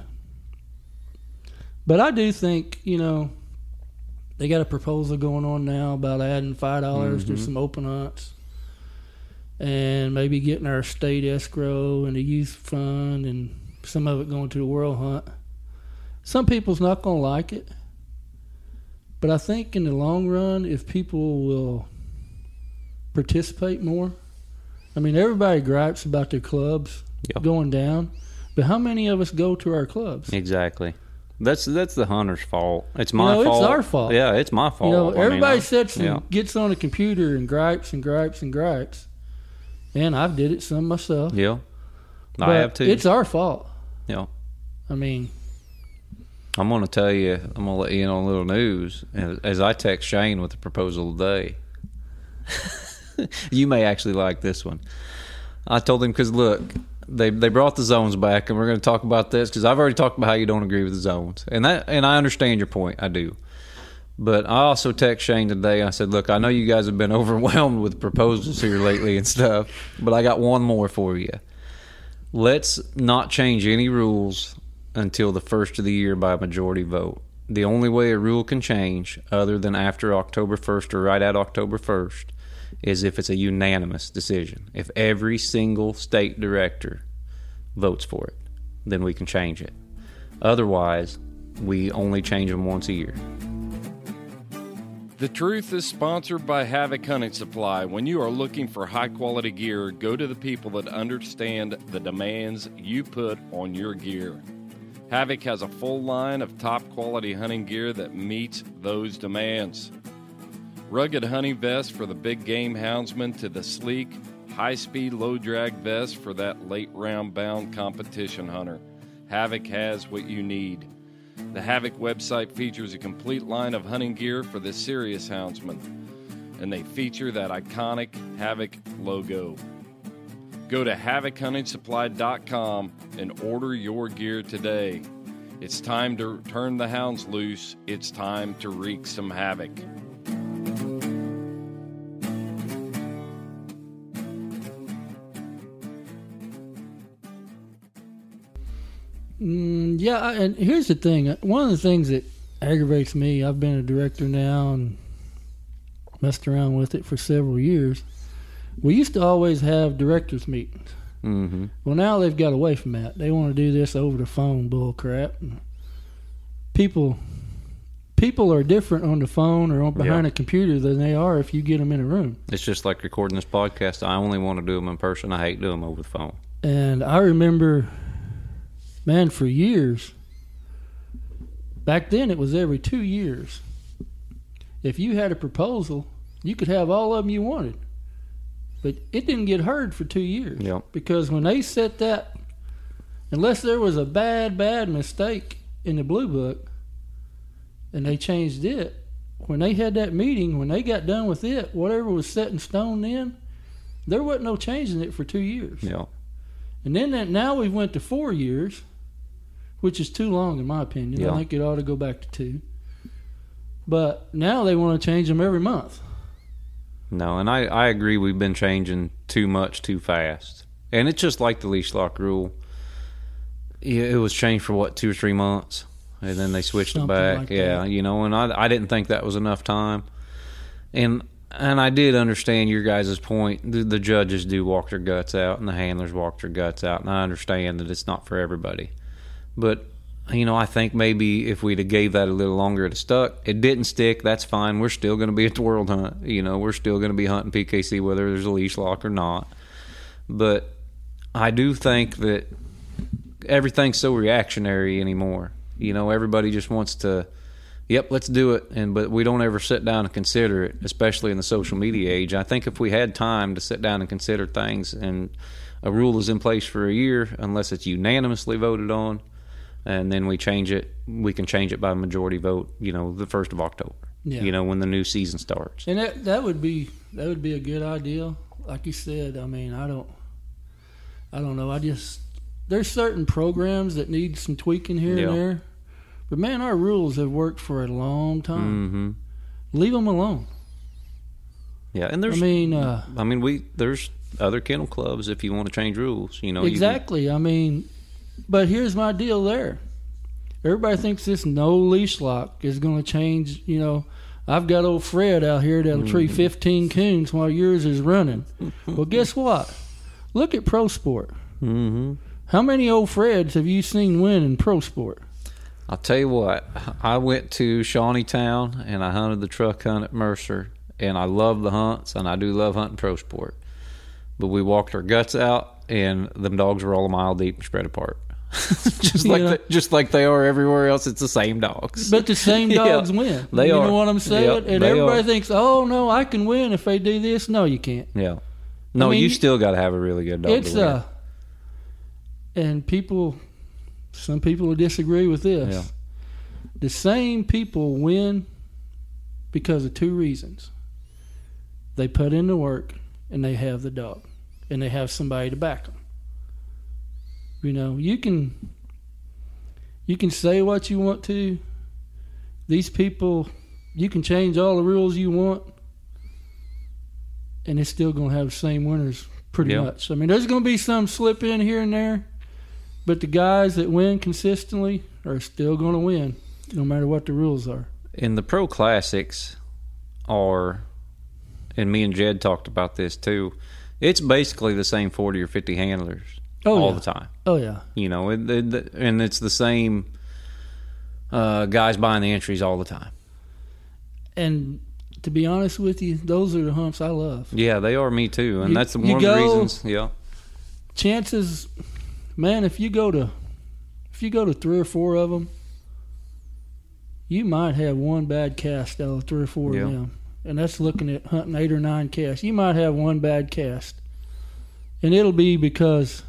But I do think, you know, they got a proposal going on now about adding five dollars to some open hunts, and maybe getting our state escrow and the youth fund, and some of it going to the world hunt. Some people's not going to like it. But I think in the long run, if people will participate more, I mean, everybody gripes about their clubs Yep. going down, but how many of us go to our clubs? Exactly. That's that's the hunter's fault. It's my know, it's our fault. Yeah, it's my fault. You know, I mean, everybody I- sits and yeah. gets on a computer and gripes and gripes and gripes, and I've did it some myself. Yeah, I but have too. It's our fault. yeah. I mean, I'm going to tell you. I'm going to let you in on a little news. As, as I text Shane with the proposal today, you may actually like this one. I told him because look, they they brought the zones back, and we're going to talk about this because I've already talked about how you don't agree with the zones, and that and I understand your point. I do. But I also text Shane today. I said, "Look, I know you guys have been overwhelmed with proposals here lately and stuff, but I got one more for you. Let's not change any rules until the first of the year by majority vote. The only way a rule can change, other than after October 1st or right at October 1st, is if it's a unanimous decision. If every single state director votes for it, then we can change it. Otherwise, we only change them once a year. The Truth is sponsored by Havoc Hunting Supply. When you are looking for high quality gear, go to the people that understand the demands you put on your gear. Havoc has a full line of top quality hunting gear that meets those demands. Rugged hunting vests for the big game houndsman to the sleek, high speed, low drag vest for that late round bound competition hunter. Havoc has what you need. The Havoc website features a complete line of hunting gear for the serious houndsman, and they feature that iconic Havoc logo. Go to HavocHuntingSupply.com and order your gear today. It's time to turn the hounds loose. It's time to wreak some havoc. Mm, yeah, I- and here's the thing. One of the things that aggravates me, I've been a director now and messed around with it for several years. We used to always have directors meetings. Mm-hmm. Well, now they've got away from that. They want to do this over the phone, bull crap. People, people are different on the phone or on behind Yeah. a computer than they are if you get them in a room. It's just like recording this podcast. I only want to do them in person. I hate doing them over the phone. And I remember, man, for years, back then it was every two years. If you had a proposal, you could have all of them you wanted. But it didn't get heard for two years. Yep. Because when they set that, unless there was a bad, bad mistake in the blue book and they changed it, when they had that meeting, when they got done with it, whatever was set in stone then, there wasn't no changing it for two years. Yeah. And then that, now we went to four years, which is too long in my opinion. Yeah. I think it ought to go back to two. But now they want to change them every month. No, and I, I agree we've been changing too much too fast. And it's just like the leash lock rule. Yeah, It was changed for what, two or three months? And then they switched Something it back. like yeah, that. you know, and I, I didn't think that was enough time. And and I did understand your guys' point. The, the judges do walk their guts out and the handlers walk their guts out. And I understand that it's not for everybody. But you know, I think maybe if we'd have gave that a little longer, have stuck. It didn't stick. That's fine. We're still going to be at the World Hunt. You know, we're still going to be hunting PKC whether there's a leash lock or not. But I do think that everything's so reactionary anymore. You know, everybody just wants to, yep, let's do it, and but we don't ever sit down and consider it, especially in the social media age. I think if we had time to sit down and consider things, and a rule is in place for a year, unless it's unanimously voted on, and then we change it, we can change it by majority vote. You know, the first of October. Yeah. You know, when the new season starts. And that that would be that would be a good idea. Like you said, I mean, I don't I don't know. I just there's certain programs that need some tweaking here Yeah. and there. But man, our rules have worked for a long time. Mm-hmm. Leave them alone. Yeah, and there's I mean, uh, I mean, we there's other kennel clubs if you want to change rules. You know, you can- exactly. I mean, but here's my deal there. Everybody thinks this no leash lock is going to change. You know, I've got old Fred out here that'll tree Mm-hmm. 15 coons while yours is running. well, guess what? Look at pro sport. Mhm. How many old Freds have you seen win in pro sport? I'll tell you what. I went to Shawnee Town and I hunted the truck hunt at Mercer, and I love the hunts, and I do love hunting pro sport. But we walked our guts out, and them dogs were all a mile deep and spread apart, just like Yeah. the, just like they are everywhere else. It's the same dogs. But the same Yeah, dogs win. they you are. know what I'm saying? Yep, and everybody are. thinks, oh no, I can win if they do this. No, you can't. yeah. No, I mean, you still got to have a really good dog. it's uh and people some people will disagree with this Yeah. the same people win because of two reasons they put in the work and they have the dog and they have somebody to back them you know you can you can say what you want to these people you can change all the rules you want and it's still going to have the same winners pretty Yeah. much. I mean, there's going to be some slip in here and there, but the guys that win consistently are still going to win, no matter what the rules are. in the pro classics are and me and Jed talked about this too. It's basically the same 40 or 50 handlers Oh, all yeah. the time. Oh yeah, You know, it, it, and it's the same uh, guys buying the entries all the time. and to be honest with you, those are the humps I love. Yeah, they are me too, and You- that's one you of the reasons. Yeah, Chances, man, if you go to if you go to three or four of them, you might have one bad cast out of three or four Yeah. of them, and that's looking at hunting eight or nine casts. You might have one bad cast, and it'll be because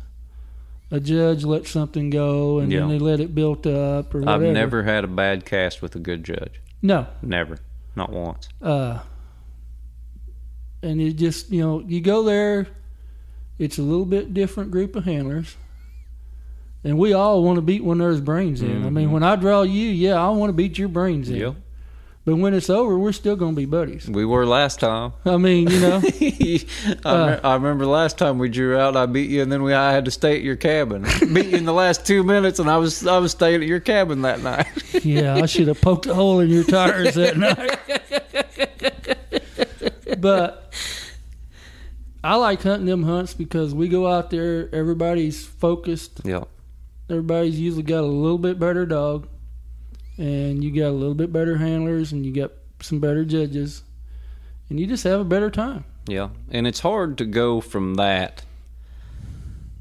a judge let something go, and Yeah. then they let it built up or I've never had a bad cast with a good judge. no, Never, not once. uh, and you just you know you go there it's a little bit different group of handlers. And we all want to beat one another's brains in. I mean, when I draw you, yeah, I want to beat your brains in. Yep. But when it's over, we're still going to be buddies. We were last time. I mean, you know, I, uh, me- I remember last time we drew out, I beat you, and then we I had to stay at your cabin. beat you in the last two minutes, and I was I was staying at your cabin that night. yeah, I should have poked a hole in your tires that night. but I like hunting them hunts because we go out there, everybody's focused, yeah, everybody's usually got a little bit better dog, and you got a little bit better handlers, and you got some better judges, and you just have a better time. yeah, and it's hard to go from that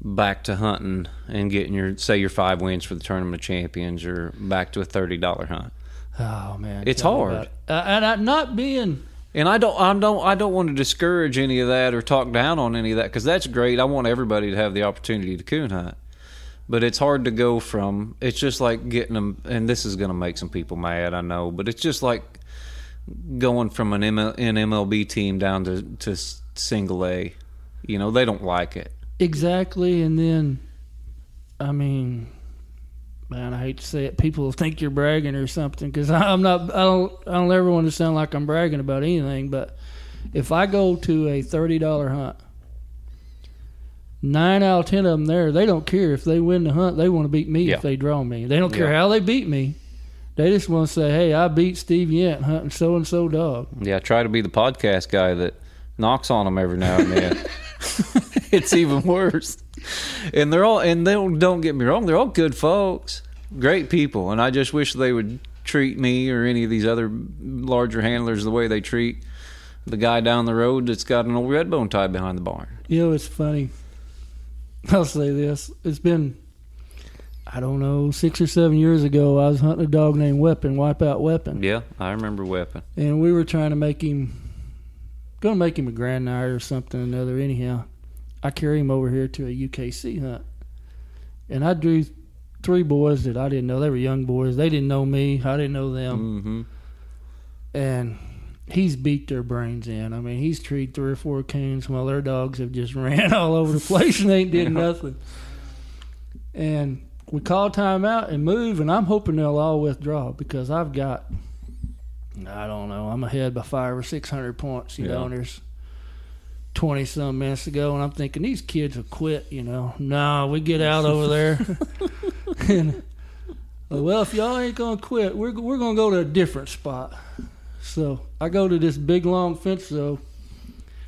back to hunting and getting your say your five wins for the tournament of champions, or back to a thirty dollar hunt. Oh man, It's hard. it. Uh, and I, not being And I don't, I don't, I don't want to discourage any of that or talk down on any of that because that's great. I want everybody to have the opportunity to coon hunt, but it's hard to go from. It's just like getting them, and this is going to make some people mad, I know, but it's just like going from an, ML, an MLB team down to to single A. You know, they don't like it. Exactly, and then, I mean, man, I hate to say it. People think you're bragging or something because I'm not. I don't. I don't ever want to sound like I'm bragging about anything. But if I go to a thirty dollar hunt, nine out of ten of them there, they don't care if they win the hunt. They want to beat me Yeah. if they draw me. They don't care Yeah. how they beat me. They just want to say, "Hey, I beat Steve Yent hunting so and so dog." Yeah, I try to be the podcast guy that knocks on them every now and then. it's even worse. And they're all and they don't, don't get me wrong, they're all good folks, great people, and I just wish they would treat me or any of these other larger handlers the way they treat the guy down the road that's got an old red bone tied behind the barn. You know, it's funny. I'll say this. It's been, I don't know, six or seven years ago, I was hunting a dog named Weapon, Wipeout Weapon. Yeah, I remember Weapon. And we were trying to make him, going to make him a grand night or something or another. Anyhow, I carry him over here to a UKC hunt. And I drew three boys that I didn't know. They were young boys. They didn't know me. I didn't know them. Mm-hmm. And he's beat their brains in. I mean, he's treed three or four coons while their dogs have just ran all over the place and ain't did nothing. And we call time out and move, and I'm hoping they'll all withdraw because I've got, I don't know, I'm ahead by five or six hundred points, you know, Yeah. and there's twenty some minutes ago, and I'm thinking these kids will quit, you know. No, we get out over there, and well, if y'all ain't gonna quit, we're we're gonna go to a different spot. So I go to this big long fence though.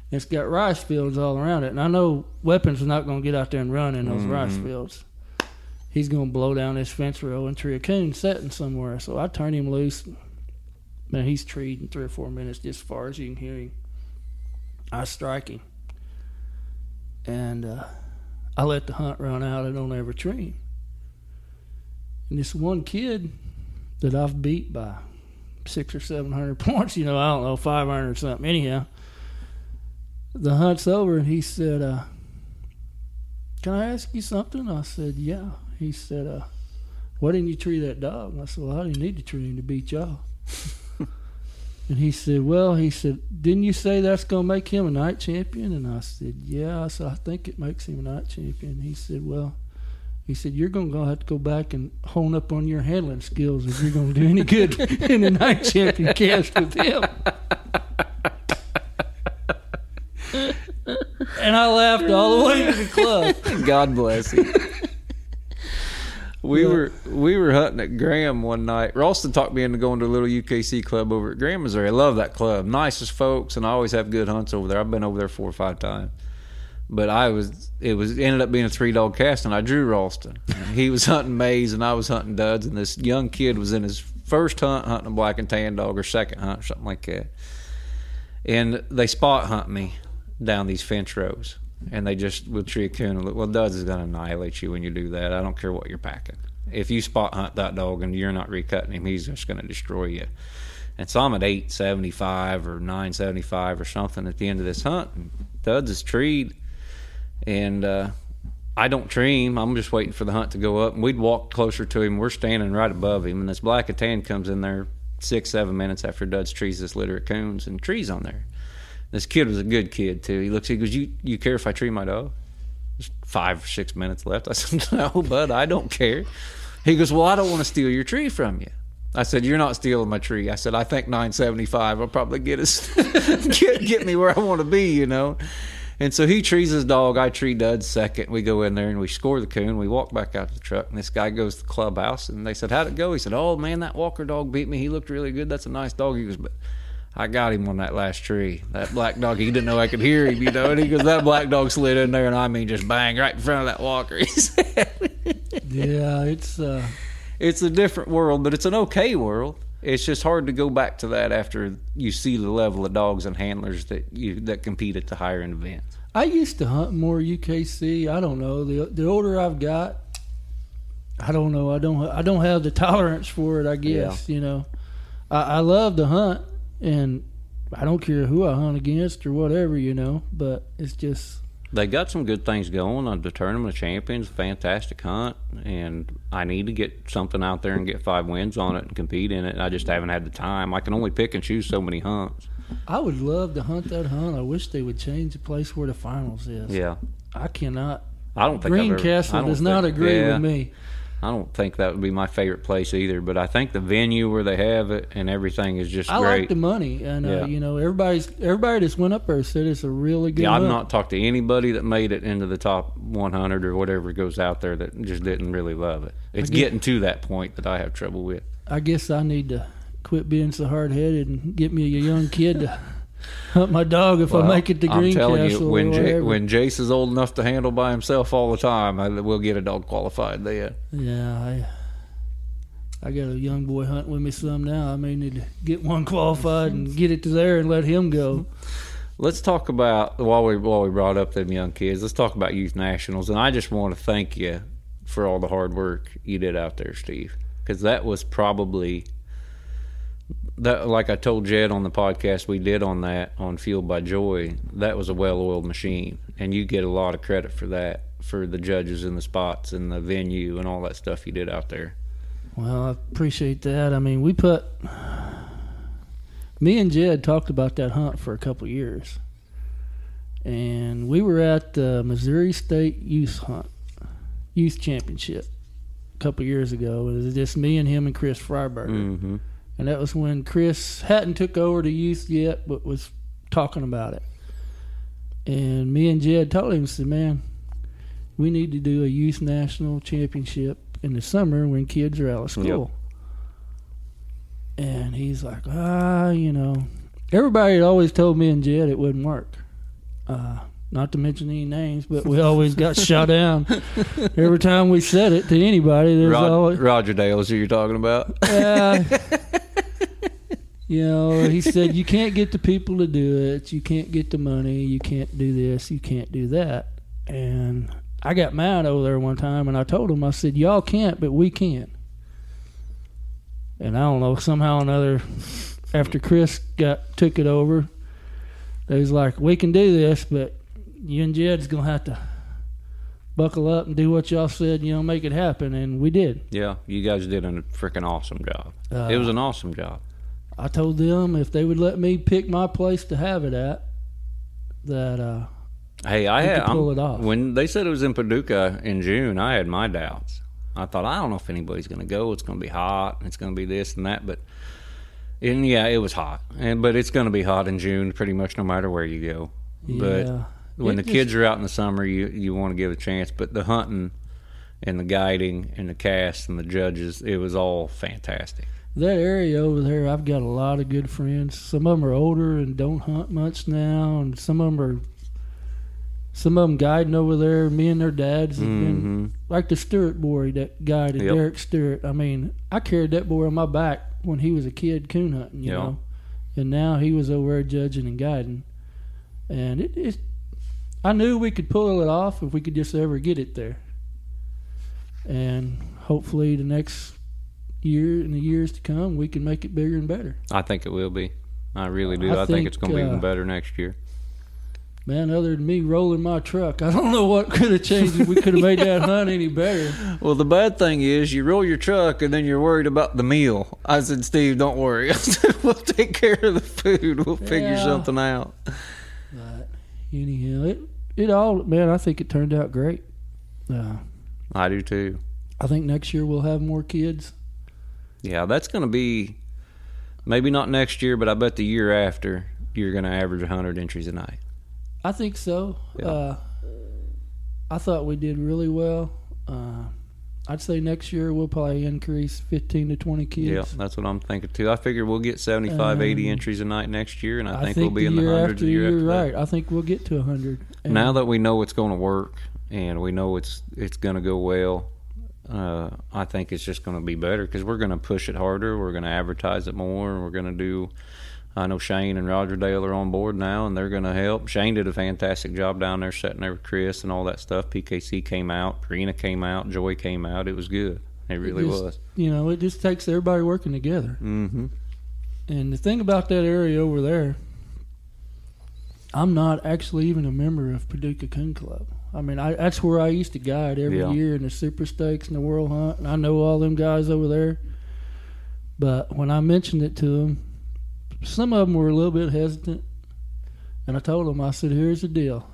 It's got rice fields all around it, and I know Weapons is not going to get out there and run in those rice fields. He's going to blow down this fence row and tree a coon sitting somewhere. So I turn him loose. Man, he's treed in three or four minutes, just as far as you can hear him. I strike him, and uh, I let the hunt run out. I don't ever tree him. And this one kid that I've beat by six or seven hundred points, you know, I don't know, five hundred or something. Anyhow, the hunt's over, and he said, uh, "Can I ask you something?" I said, "Yeah." He said, uh, "Why didn't you tree that dog?" And I said, "Well, I didn't need to tree him to beat y'all." and he said, "Well," he said, "Didn't you say that's gonna make him a night champion?" And I said, "Yeah." I said, "I think it makes him a night champion." He said, "Well." He said, "You're going to have to go back and hone up on your handling skills if you're going to do any good in the night champion cast with him." and I laughed all the way to the club. God bless him. We were we were hunting at Graham one night. Ralston talked me into going to a little UKC club over at Graham, Missouri. I love that club. Nicest folks, and I always have good hunts over there. I've been over there four or five times. But I was it was ended up being a three dog cast, and I drew Ralston. he was hunting maize, and I was hunting duds, and this young kid was in his first hunt hunting a black and tan dog, or second hunt, something like that. And they spot hunt me down these fence rows and they just will tree a and well, Duds is going to annihilate you when you do that. I don't care what you're packing. If you spot hunt that dog and you're not recutting him, he's just going to destroy you. And so I'm at 875 or 975 or something at the end of this hunt. And Duds is treed, and uh, I don't tree him. I'm just waiting for the hunt to go up. And we'd walk closer to him. We're standing right above him, and this black and tan comes in there six, seven minutes after Duds trees this litter of coons and trees on there. This kid was a good kid too. He looks, he goes, "You you care if I tree my dog?" There's five or six minutes left. I said, no, bud, I don't care. He goes, well, I don't want to steal your tree from you. I said, "You're not stealing my tree." I said, "I think 975 will probably get us get get me where I want to be," you know. And so he trees his dog. I tree Dud second. We go in there and we score the coon. We walk back out to the truck, and this guy goes to the clubhouse. And they said, "How'd it go?" He said, "Oh man, that Walker dog beat me. He looked really good. That's a nice dog." He goes, "But I got him on that last tree. That black dog. He didn't know I could hear him, you know." And he goes, "That black dog slid in there, and I mean, just bang right in front of that Walker." He said, Yeah, it's uh, "It's a different world, but it's an okay world." It's just hard to go back to that after you see the level of dogs and handlers that you that compete at the higher end events. I used to hunt more UKC. I don't know. The the older I've got, I don't know. I don't I don't have the tolerance for it. I guess you know. I, I love to hunt, and I don't care who I hunt against or whatever. You know, but it's just They got some good things going on the Tournament of Champions, fantastic hunt, and I need to get something out there and get five wins on it and compete in it. I just haven't had the time. I can only pick and choose so many hunts. I would love to hunt that hunt. I wish they would change the place where the finals is. Yeah, I cannot. I don't think I've ever- I Greencastle does not agree yeah. with me. I don't think that would be my favorite place either. But I think the venue where they have it and everything is just I great. like the money, and uh, you know everybody's everybody that's went up there said it's a really good. yeah, I've hunt. not talked to anybody that made it into the top 100 or whatever goes out there that just didn't really love it. It's get- getting to that point that I have trouble with. I guess I need to quit being so hard headed and get me a young kid to hunt my dog if I make it to green. I'm telling Greencastle you, when J- when Jace is old enough to handle by himself all the time, I, we'll get a dog qualified then. yeah, I I got a young boy hunting with me some now. I may need to get one qualified and get it to there and let him go. Let's talk about while we while we brought up them young kids. Let's talk about youth nationals, and I just want to thank you for all the hard work you did out there, Steve, because that was probably that. Like I told Jed on the podcast we did on that on Fueled by Joy, that was a well-oiled machine, and you get a lot of credit for that for the judges and the spots and the venue and all that stuff you did out there. Well, I appreciate that. I mean, we put me and Jed talked about that hunt for a couple of years, and we were at the Missouri State Youth Hunt Youth Championship a couple of years ago. It was just me and him and Chris Freiberger, Mm-hmm. And that was when Chris hadn't took over the youth yet, but was talking about it. And me and Jed told him, said, "Man, we need to do a youth national championship in the summer when kids are out of school." And he's like, "Ah, you know, everybody had always told me and Jed it wouldn't work. Uh, not to mention any names, but we always got shot down every time we said it to anybody. There's Rod, always, Roger Dale is who you're talking about. uh, you know, he said, You can't get the people to do it. You can't get the money. You can't do this. You can't do that. And I got mad over there one time and I told him, I said, Y'all can't, but we can. And I don't know, somehow or another, after Chris got took it over, they was like, We can do this, but you and Jed's going to have to buckle up and do what y'all said, you know, make it happen. And we did. Yeah, you guys did a freaking awesome job. Uh, it was an awesome job. I told them if they would let me pick my place to have it at, that uh, Hey, I had pull I'm- it off. when they said it was in Paducah in June. I had my doubts. I thought I don't know if anybody's going to go. It's going to be hot. It's going to be this and that. But and yeah, it was hot. And but it's going to be hot in June, pretty much no matter where you go. yeah. But when It the just- kids are out in the summer, you you want to give a chance. But the hunting and the guiding and the cast and the judges, it was all fantastic. That area over there, I've got a lot of good friends. Some of them are older and don't hunt much now, and some of them are. Some of them guiding over there. Me and their dads have been mm-hmm. like the Stewart boy that guided Yep. Derek Stewart. I mean, I carried that boy on my back when he was a kid coon hunting, you Yeah. know, and now he was over there judging and guiding, and it, it. I knew we could pull it off if we could just ever get it there, and hopefully the next year and the years to come we can make it bigger and better. I think it will be. I really do. I I, think, think, it's going to be uh, even better next year. Man, other than me rolling my truck, I don't know what could have changed. if We could have made that hunt any better. Well, the bad thing is you roll your truck and then you're worried about the meal. I said, Steve, don't worry. I said, we'll take care of the food. We'll figure something out. But anyhow, it it all man. I think it turned out great. Uh, I do too. I think next year we'll have more kids. Yeah, that's going to be maybe not next year, but I bet the year after you're going to average 100 entries a night. I think so. Yeah. Uh, I thought we did really well. Uh, I'd say next year we'll probably increase 15 to 20 kids. Yeah, that's what I'm thinking too. I figure we'll get 75, 80 Um, entries a night next year, and I, I think, we'll be in the hundreds the year you're after that. right. I think we'll get to 100. And now that we know it's going to work and we know it's it's going to go well, uh, I think it's just going to be better because we're going to push it harder. We're going to advertise it more. We're going to do. I know Shane and Roger Dale are on board now, and they're going to help. Shane did a fantastic job down there, sitting there with Chris and all that stuff. PKC came out, Karina came out, Joy came out. It was good. It really just- was. you know, it just takes everybody working together. Mm-hmm. And the thing about that area over there, I'm not actually even a member of Paducah Coon Club. I mean, I, that's where I used to guide every Yeah. year in the Super Stakes and the World Hunt, and I know all them guys over there. But when I mentioned it to them, some of them were a little bit hesitant, and I told them, I said, "Here's the deal.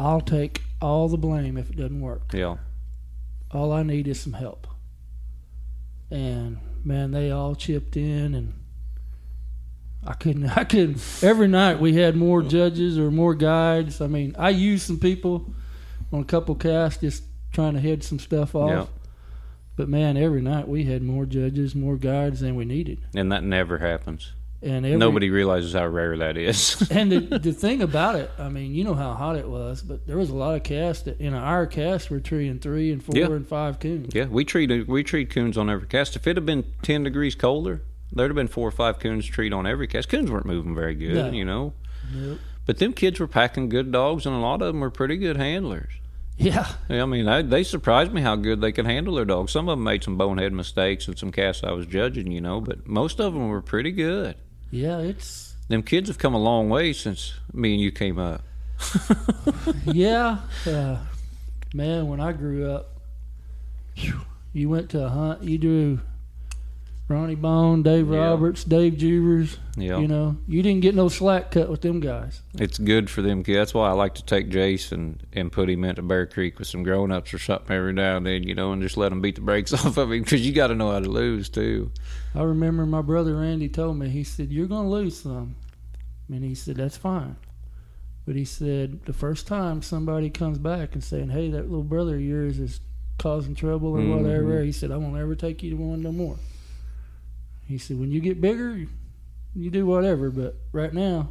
I'll take all the blame if it doesn't work. Yeah. All I need is some help." And man, they all chipped in, and I couldn't. I couldn't. Every night we had more judges or more guides. I mean, I used some people on a couple casts just trying to head some stuff off. Yeah. But man, every night we had more judges, more guides than we needed, And that never happens. and every, Nobody realizes how rare that is. And the, the thing about it, I mean, you know how hot it was, but there was a lot of casts that in our cast were treeing three and four Yeah. and five coons. Yeah, we treat we treat coons on every cast. If it had been ten degrees colder, there'd have been four or five coons treat on every cast. Coons weren't moving very good, No. you know. Nope. But them kids were packing good dogs, and a lot of them were pretty good handlers. Yeah, Yeah, I mean, I, they surprised me how good they could handle their dogs. Some of them made some bonehead mistakes and some casts I was judging, you know, but most of them were pretty good. yeah, it's Them kids have come a long way since me and you came up. yeah, uh, man. When I grew up, you went to a hunt. You drew Ronnie Bone, Dave Yeah. Roberts, Dave Juvers. Yeah. You know, you didn't get no slack cut with them guys. It's good for them kids. That's why I like to take Jace and, put him into Bear Creek with some grown ups or something every now and then, you know, and just let him beat the brakes off of him because you got to know how to lose too. I remember my brother Randy told me, he said, You're going to lose some. And he said, That's fine. But he said, The first time somebody comes back and saying, Hey, that little brother of yours is causing trouble or Mhm. whatever, he said, I won't ever take you to one no more. He said, When you get bigger, you do whatever. But right now,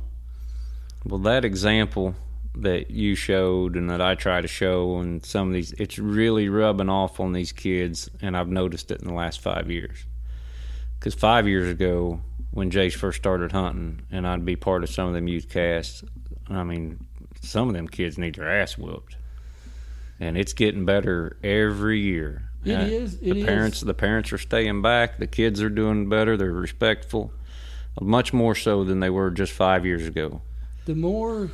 Well, that example that you showed and that I try to show and some of these, it's really rubbing off on these kids, and I've noticed it in the last five years. Because five years ago, when Jace first started hunting, and I'd be part of some of them youth casts, I mean, some of them kids need their ass whooped, and it's getting better every year. It is, The it is. parents, the parents are staying back. The kids are doing better. They're respectful, much more so than they were just five years ago. the more,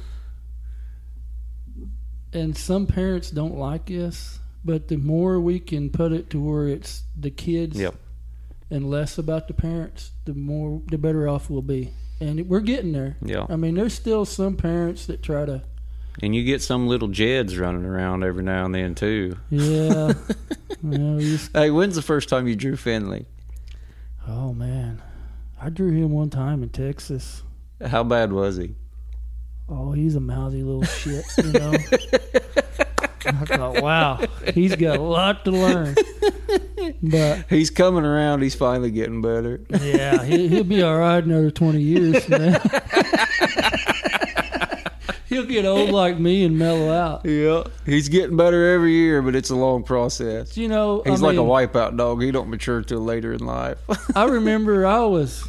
and some parents don't like this, but the more we can put it to where it's the kids Yep. and less about the parents, the more the better off we'll be. And we're getting there. Yeah. I mean, there's still some parents that try to, And you get some little Jeds running around every now and then too. yeah, you Hey, when's the first time you drew Finley? oh man, I drew him one time in Texas. How bad was he? Oh, he's a mousy little shit, you know. I thought, wow, he's got a lot to learn. But He's coming around. He's finally getting better. yeah, he, he'll be all right another twenty years. He'll get old like me and mellow out. Yeah, he's getting better every year, but it's a long process. You know, He's I like a wipeout dog. He don't mature till later in life. I remember I was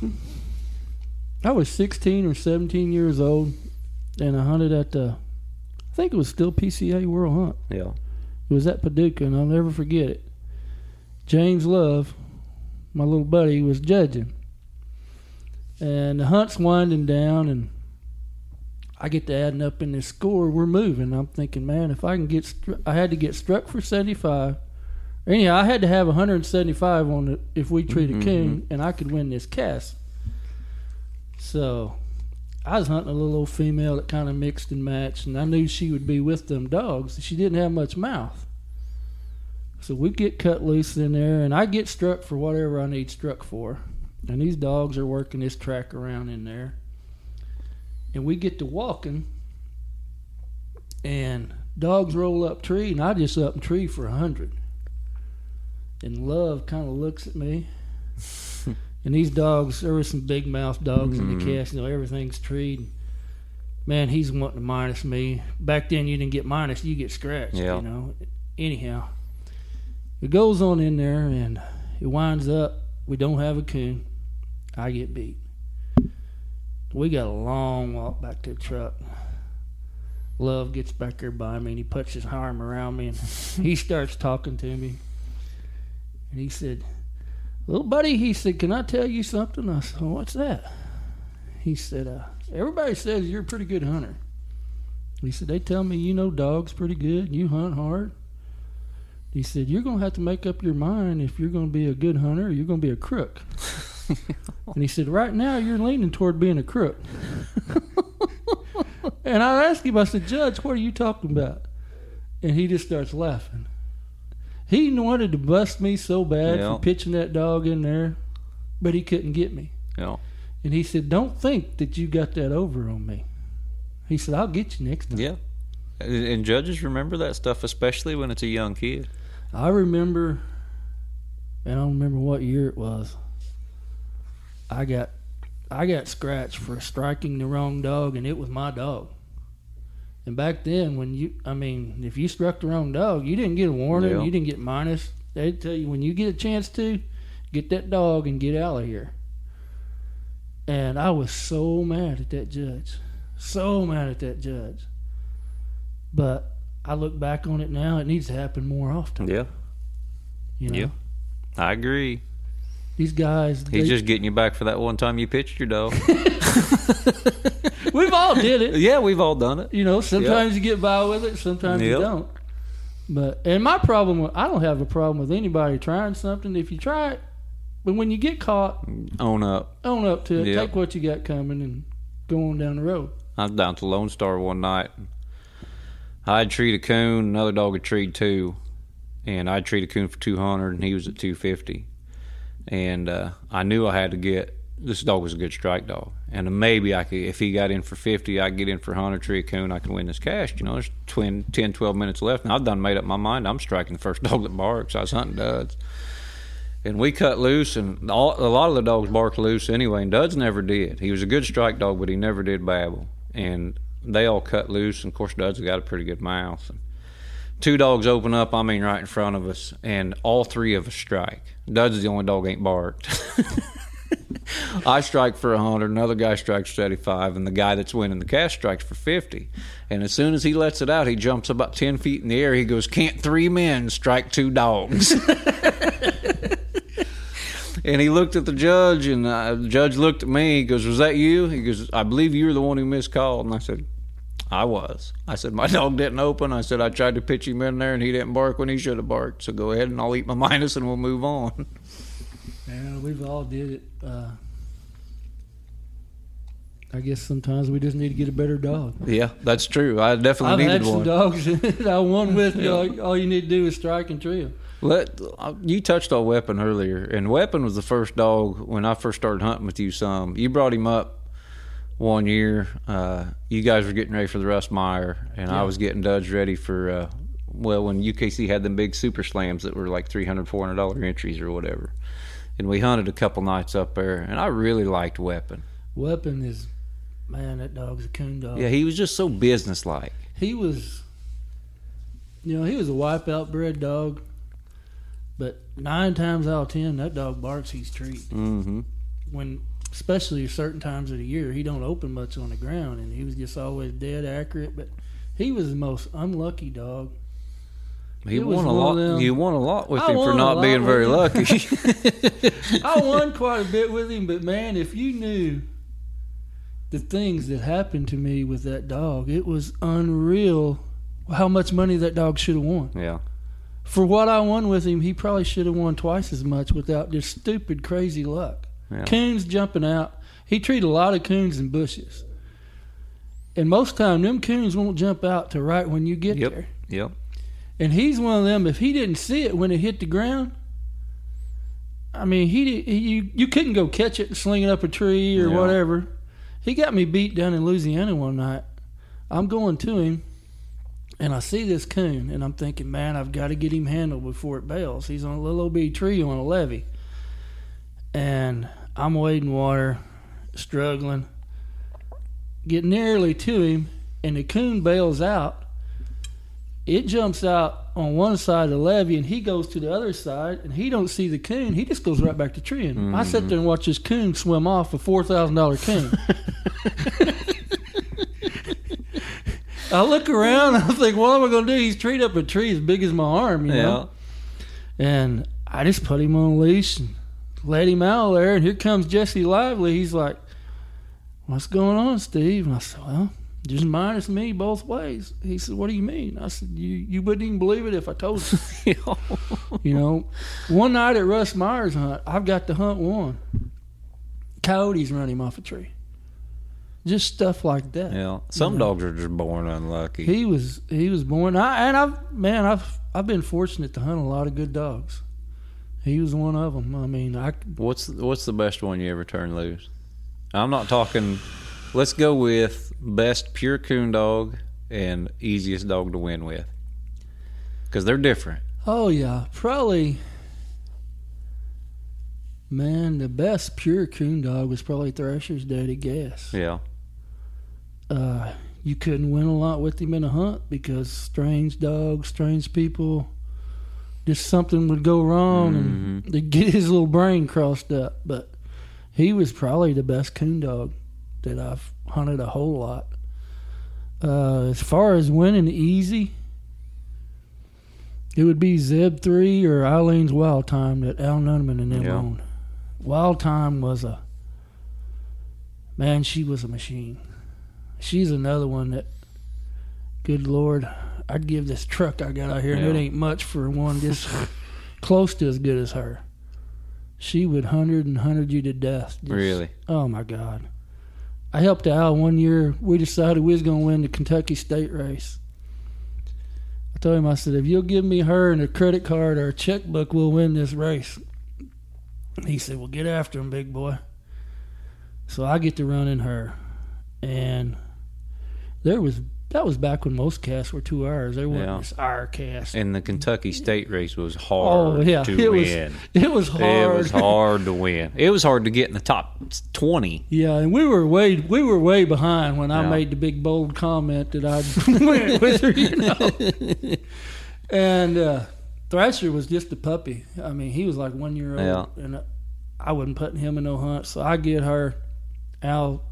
I was 16 or 17 years old, and I hunted at the I think it was still PCA World Hunt. yeah, It was at Paducah, and I'll never forget it. James Love, my little buddy, was judging, and the hunt's winding down, and I get to adding up in this score. We're moving. I'm thinking, man, if I can get, stru- I had to get struck for 75. Anyhow, I had to have 175 on it if we treat a mm-hmm, king, mm-hmm. and I could win this cast. So I was hunting a little old female that kind of mixed and matched, and I knew she would be with them dogs. She didn't have much mouth. So we get cut loose in there, and I get struck for whatever I need struck for. And these dogs are working this track around in there. And we get to walking, and dogs roll up tree, and I just up in tree for a hundred. And Love kind of looks at me. and these dogs, there were some big mouth dogs in the mm-hmm. cast, you know, everything's treed. Man, he's wanting to minus me. Back then, you didn't get minus, you get scratched, Yeah. you know. Anyhow, it goes on in there, and it winds up. We don't have a coon. I get beat. We got a long walk back to the truck. Love gets back there by me and he puts his arm around me and he starts talking to me. And he said, Little buddy, he said, Can I tell you something? I said, well, What's that? He said, uh, Everybody says you're a pretty good hunter. He said, They tell me you know dogs pretty good you hunt hard. He said, You're going to have to make up your mind if you're going to be a good hunter or you're going to be a crook. and he said, Right now you're leaning toward being a crook. and I asked him, I said, Judge, what are you talking about? And he just starts laughing. He wanted to bust me so bad Yeah. for pitching that dog in there, but he couldn't get me. Yeah. And he said, Don't think that you got that over on me. He said, I'll get you next time. Yeah. And and judges remember that stuff, especially when it's a young kid. I remember, and I don't remember what year it was. I got, I got scratched for striking the wrong dog, and it was my dog. And back then, when you, I mean, if you struck the wrong dog, you didn't get a warning, Yeah. you didn't get minus. They'd tell you when you get a chance to, get that dog and get out of here. And I was so mad at that judge, so mad at that judge. But I look back on it now; it needs to happen more often. Yeah. You know? Yeah. I agree. These guys, He's they- just getting you back for that one time you pitched your dog. we've all did it. yeah, we've all done it. You know, sometimes you get by with it, sometimes you don't. But and my problem, with, I don't have a problem with anybody trying something. If you try it, but when you get caught, Own up. own up to it. Yep. Take what you got coming and go on down the road. I was down to Lone Star one night. I'd treat a coon, another dog would treat two, and I'd treat a coon for two hundred, and he was at two fifty. And uh, I knew I had to get this dog was a good strike dog, and maybe I could if he got in for fifty, I could get in for hundred, tree coon, I could win this cash. You know, there's 20, 10, 12 minutes left, and I've done made up my mind. I'm striking the first dog that barks. I was hunting duds. And we cut loose, and all, a lot of the dogs barked loose anyway. And Duds never did. He was a good strike dog, but he never did babble. And they all cut loose, and of course Duds got a pretty good mouth. And two dogs open up, I mean, right in front of us, and all three of us strike. Duds the only dog ain't barked. I strike for hundred, another guy strikes for eighty-five, and the guy that's winning the cash strikes for fifty. And as soon as he lets it out, he jumps about ten feet in the air. He goes, "Can't three men strike two dogs?" And he looked at the judge, and uh, the judge looked at me. He goes, "Was that you?" He goes, "I believe you were the one who miscalled." And I said, "I was." I said, "My dog didn't open." I said, "I tried to pitch him in there, and he didn't bark when he should have barked. So go ahead, and I'll eat my minus, and we'll move on." Yeah, we've all did it. Uh, I guess sometimes we just need to get a better dog. yeah, that's true. I definitely I've needed had some one. dogs that I won with. you know, all you need to do is strike and trio. Let uh, you touched on Weapon earlier, and Weapon was the first dog when I first started hunting with you. Some you brought him up one year. Uh, you guys were getting ready for the Russ Meyer, and I was getting Duds ready for. Uh, well, when UKC had them big super slams that were like $300, 400 dollar entries or whatever, and we hunted a couple nights up there, and I really liked Weapon. Weapon is, man, that dog's a coon dog. Yeah, he was just so businesslike. he was, you know, he was a wipeout bred dog. But nine times out of ten, that dog barks. He's treat. Mm-hmm. When, especially certain times of the year, he don't open much on the ground, and he was just always dead accurate. But he was the most unlucky dog. He It won a lot. You won a lot with I him for not being very lucky. I won quite a bit with him, but man, if you knew the things that happened to me with that dog, it was unreal how much money that dog should have won. yeah. For what I won with him, he probably should have won twice as much without this stupid, crazy luck. Yeah. Coons jumping out. He treated a lot of coons in bushes. And most time, them coons won't jump out to right when you get Yep. there. Yep. And he's one of them. If he didn't see it when it hit the ground, I mean, he, he you you couldn't go catch it and sling it up a tree or Yeah. whatever. He got me beat down in Louisiana one night. I'm going to him, and I see this coon, and I'm thinking, man, I've got to get him handled before it bails. He's on a little old tree on a levee, and I'm wading water, struggling, get nearly to him, and the coon bails out. It jumps out on one side of the levee and he goes to the other side and he don't see the coon. He just goes right back to treeing. I sit there and watch this coon swim off a $4000 coon. I look around and i think what am i going to do? He's treed up a tree as big as my arm you Yeah. know? And i just put him on a leash and let him out there and here comes jesse lively he's like what's going on steve and i said well just minus me both ways. He said, "What do you mean?" I said, "You you wouldn't even believe it if I told you." you know, one night at Russ Myers hunt, I've got to hunt one. Coyotes run him off a tree. Just stuff like that. Yeah. Some dogs are just born unlucky. He was he was born. I, and I've man, I've I've been fortunate to hunt a lot of good dogs. He was one of them. I mean, I What's what's the best one you ever turned loose? I'm not talking. Let's go with best pure coon dog and easiest dog to win with, because they're different. Oh yeah, probably. Man, the best pure coon dog was probably Thrasher's Daddy Gas. Yeah. Uh, you couldn't win a lot with him in a hunt because strange dogs, strange people, just something would go wrong and they'd get his little brain crossed up. But he was probably the best coon dog that I've hunted a whole lot. Uh, as far as winning easy, it would be Zeb 3 or Eileen's Wild Time that Al Nunman and them Yeah. owned. Wild Time was a man, she was a machine. She's another one that, good Lord, I'd give this truck I got out here, and it ain't much for one just close to as good as her. She would hundred and hundred you to death. Just- Really? Oh my God. I helped Al one year. We decided we was going to win the Kentucky State race. I told him, I said, if you'll give me her and a credit card or a checkbook, we'll win this race. He said, well, get after him, big boy. So I get to run in her. And there was, that was back when most casts were two hours. There weren't Yeah. this hour cast. And the Kentucky State race was oh, hard yeah. to it was, win. it was hard. It was hard to win. It was hard to get in the top twenty. Yeah, and we were way we were way behind when I made the big bold comment that I went with her, you know. and uh, Thrasher was just a puppy. I mean, he was like one year old, Yeah. and I wasn't putting him in no hunt. So I get her. Al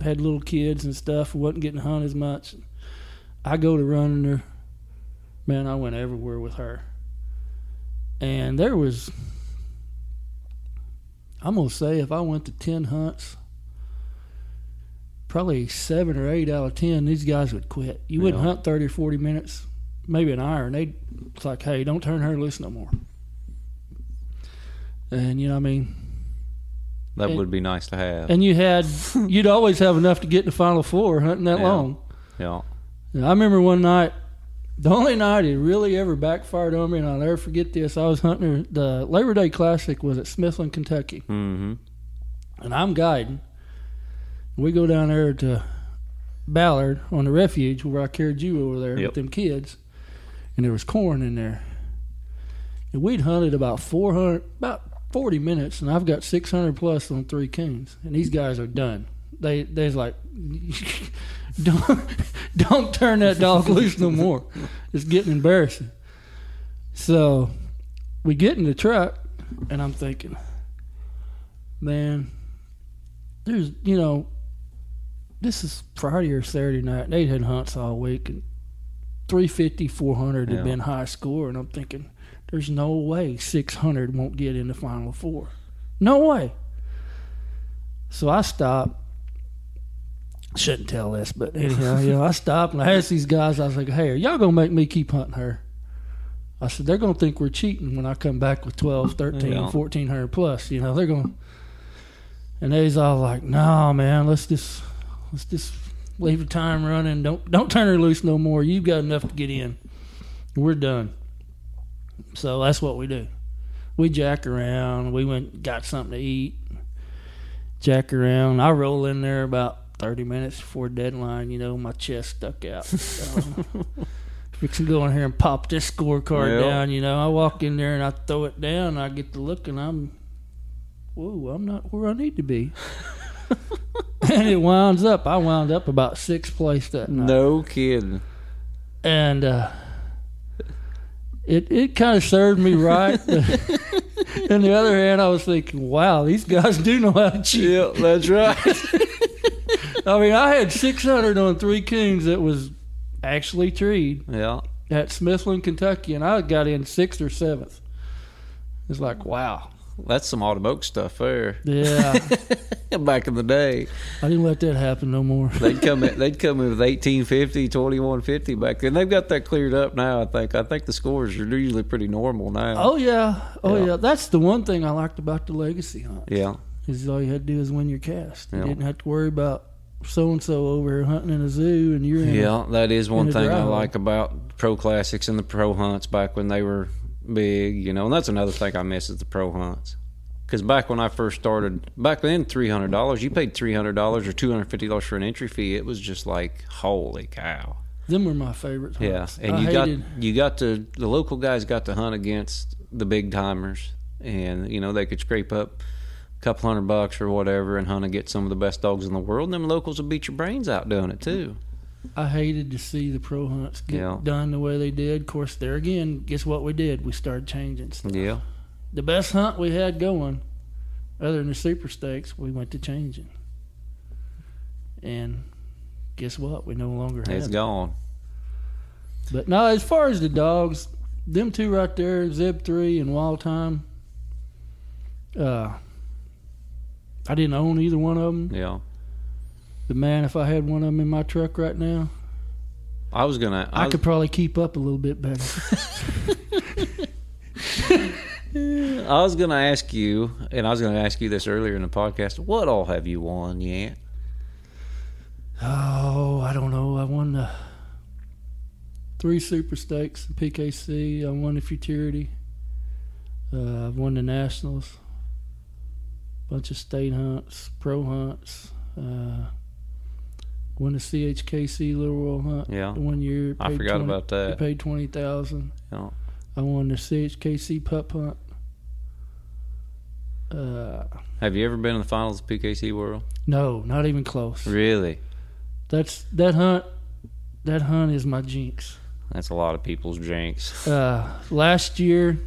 had little kids and stuff, wasn't getting hunt as much. I go to running her. Man, I went everywhere with her. And there was I'm gonna say if I went to ten hunts, probably seven or eight out of ten, these guys would quit. You wouldn't hunt thirty or forty minutes, maybe an hour, and they it's like, hey, don't turn her loose no more. And you know, what I mean, That And- would be nice to have. and you had, you'd always have enough to get in the final four hunting that Yeah. long. yeah. I remember one night, the only night it really ever backfired on me, and I'll never forget this. I was hunting the Labor Day Classic was at Smithland, Kentucky. Mm-hmm. and I'm guiding. We go down there to Ballard on the refuge where I carried you over there Yep. with them kids, and there was corn in there. And we'd hunted about 400, about 40 minutes, and I've got 600 plus on three coons, and these guys are done. They they's like, don't don't turn that dog loose no more. It's getting embarrassing. So we get in the truck, and I'm thinking, man, there's you know, this is Friday or Saturday night. They had hunts all week, and 350, 400 had been high score, and I'm thinking, there's no way 600 won't get in the final four. No way. So I stopped. Shouldn't tell this, but anyhow, you know, I stopped and I asked these guys. I was like, "Hey, are y'all gonna make me keep hunting her?" I said, "They're gonna think we're cheating when I come back with 12, 13, Yeah. 1400 plus. You know, they're gonna." And they's all like, "No, man, let's just let's just leave the time running. Don't don't turn her loose no more. You've got enough to get in. We're done. So that's what we do. We jack around. We went got something to eat. Jack around. I roll in there about thirty minutes before deadline. You know, my chest stuck out. Fixing to go in here and pop this scorecard Well. down. You know, I walk in there and I throw it down. And I get to look and I'm, whoa, I'm not where I need to be. and it winds up. I wound up about sixth place that night No kidding. and uh, it it kind of served me right. On the other hand, I was thinking, wow, these guys do know how to cheat. Yeah, that's right. I mean, I had 600 on three coons that was actually treed yeah. at Smithland, Kentucky, and I got in sixth or seventh. It's like, wow. That's some automotive stuff there. Yeah, Back in the day, I didn't let that happen no more. they'd come in, they'd come in with 1850, 2150 back then. They've got that cleared up now. I think. I think the scores are usually pretty normal now. Oh yeah, oh Yeah. yeah. That's the one thing I liked about the legacy hunt. yeah, is all you had to do is win your cast. You Yeah. didn't have to worry about so and so over here hunting in a zoo and you're in a- yeah. That is one in a thing I like about pro classics and the pro hunts back when they were big. You know, and that's another thing I miss is the pro hunts. Because back when I first started, back then, three hundred dollars. You paid three hundred dollars or two hundred fifty dollars for an entry fee. It was just like holy cow. them were my favorites. Yeah, and I you got you got to the local guys got to hunt against the big timers, and you know they could scrape up a couple hundred bucks or whatever and hunt and get some of the best dogs in the world. And them locals will beat your brains out doing it too. I hated to see the pro hunts get Yeah. done the way they did. Of course, there again, guess what we did? We started changing stuff. Yeah, The best hunt we had going, other than the super stakes, we went to changing. And guess what? We no longer have it's it. gone. But no, as far as the dogs, them two right there, Zeb three and Wild Time. Uh, I didn't own either one of them. Yeah, But man, if I had one of them in my truck right now, I was gonna. I, I, was, could probably keep up a little bit better. I was gonna ask you, and I was gonna ask you this earlier in the podcast. What all have you won yet? oh, I don't know. I won the three super stakes, the PKC. I won the Futurity. Uh, I've won the Nationals. Bunch of state hunts, pro hunts. Uh, won the CHKC Little Royal Hunt. Yeah. One year. I forgot 20 about that. Paid twenty thousand. Yeah. I won the CHKC pup hunt. Uh, Have you ever been in the finals of PKC World? no, not even close. Really? That's that hunt. That hunt is my jinx. That's a lot of people's jinx. Uh, last year,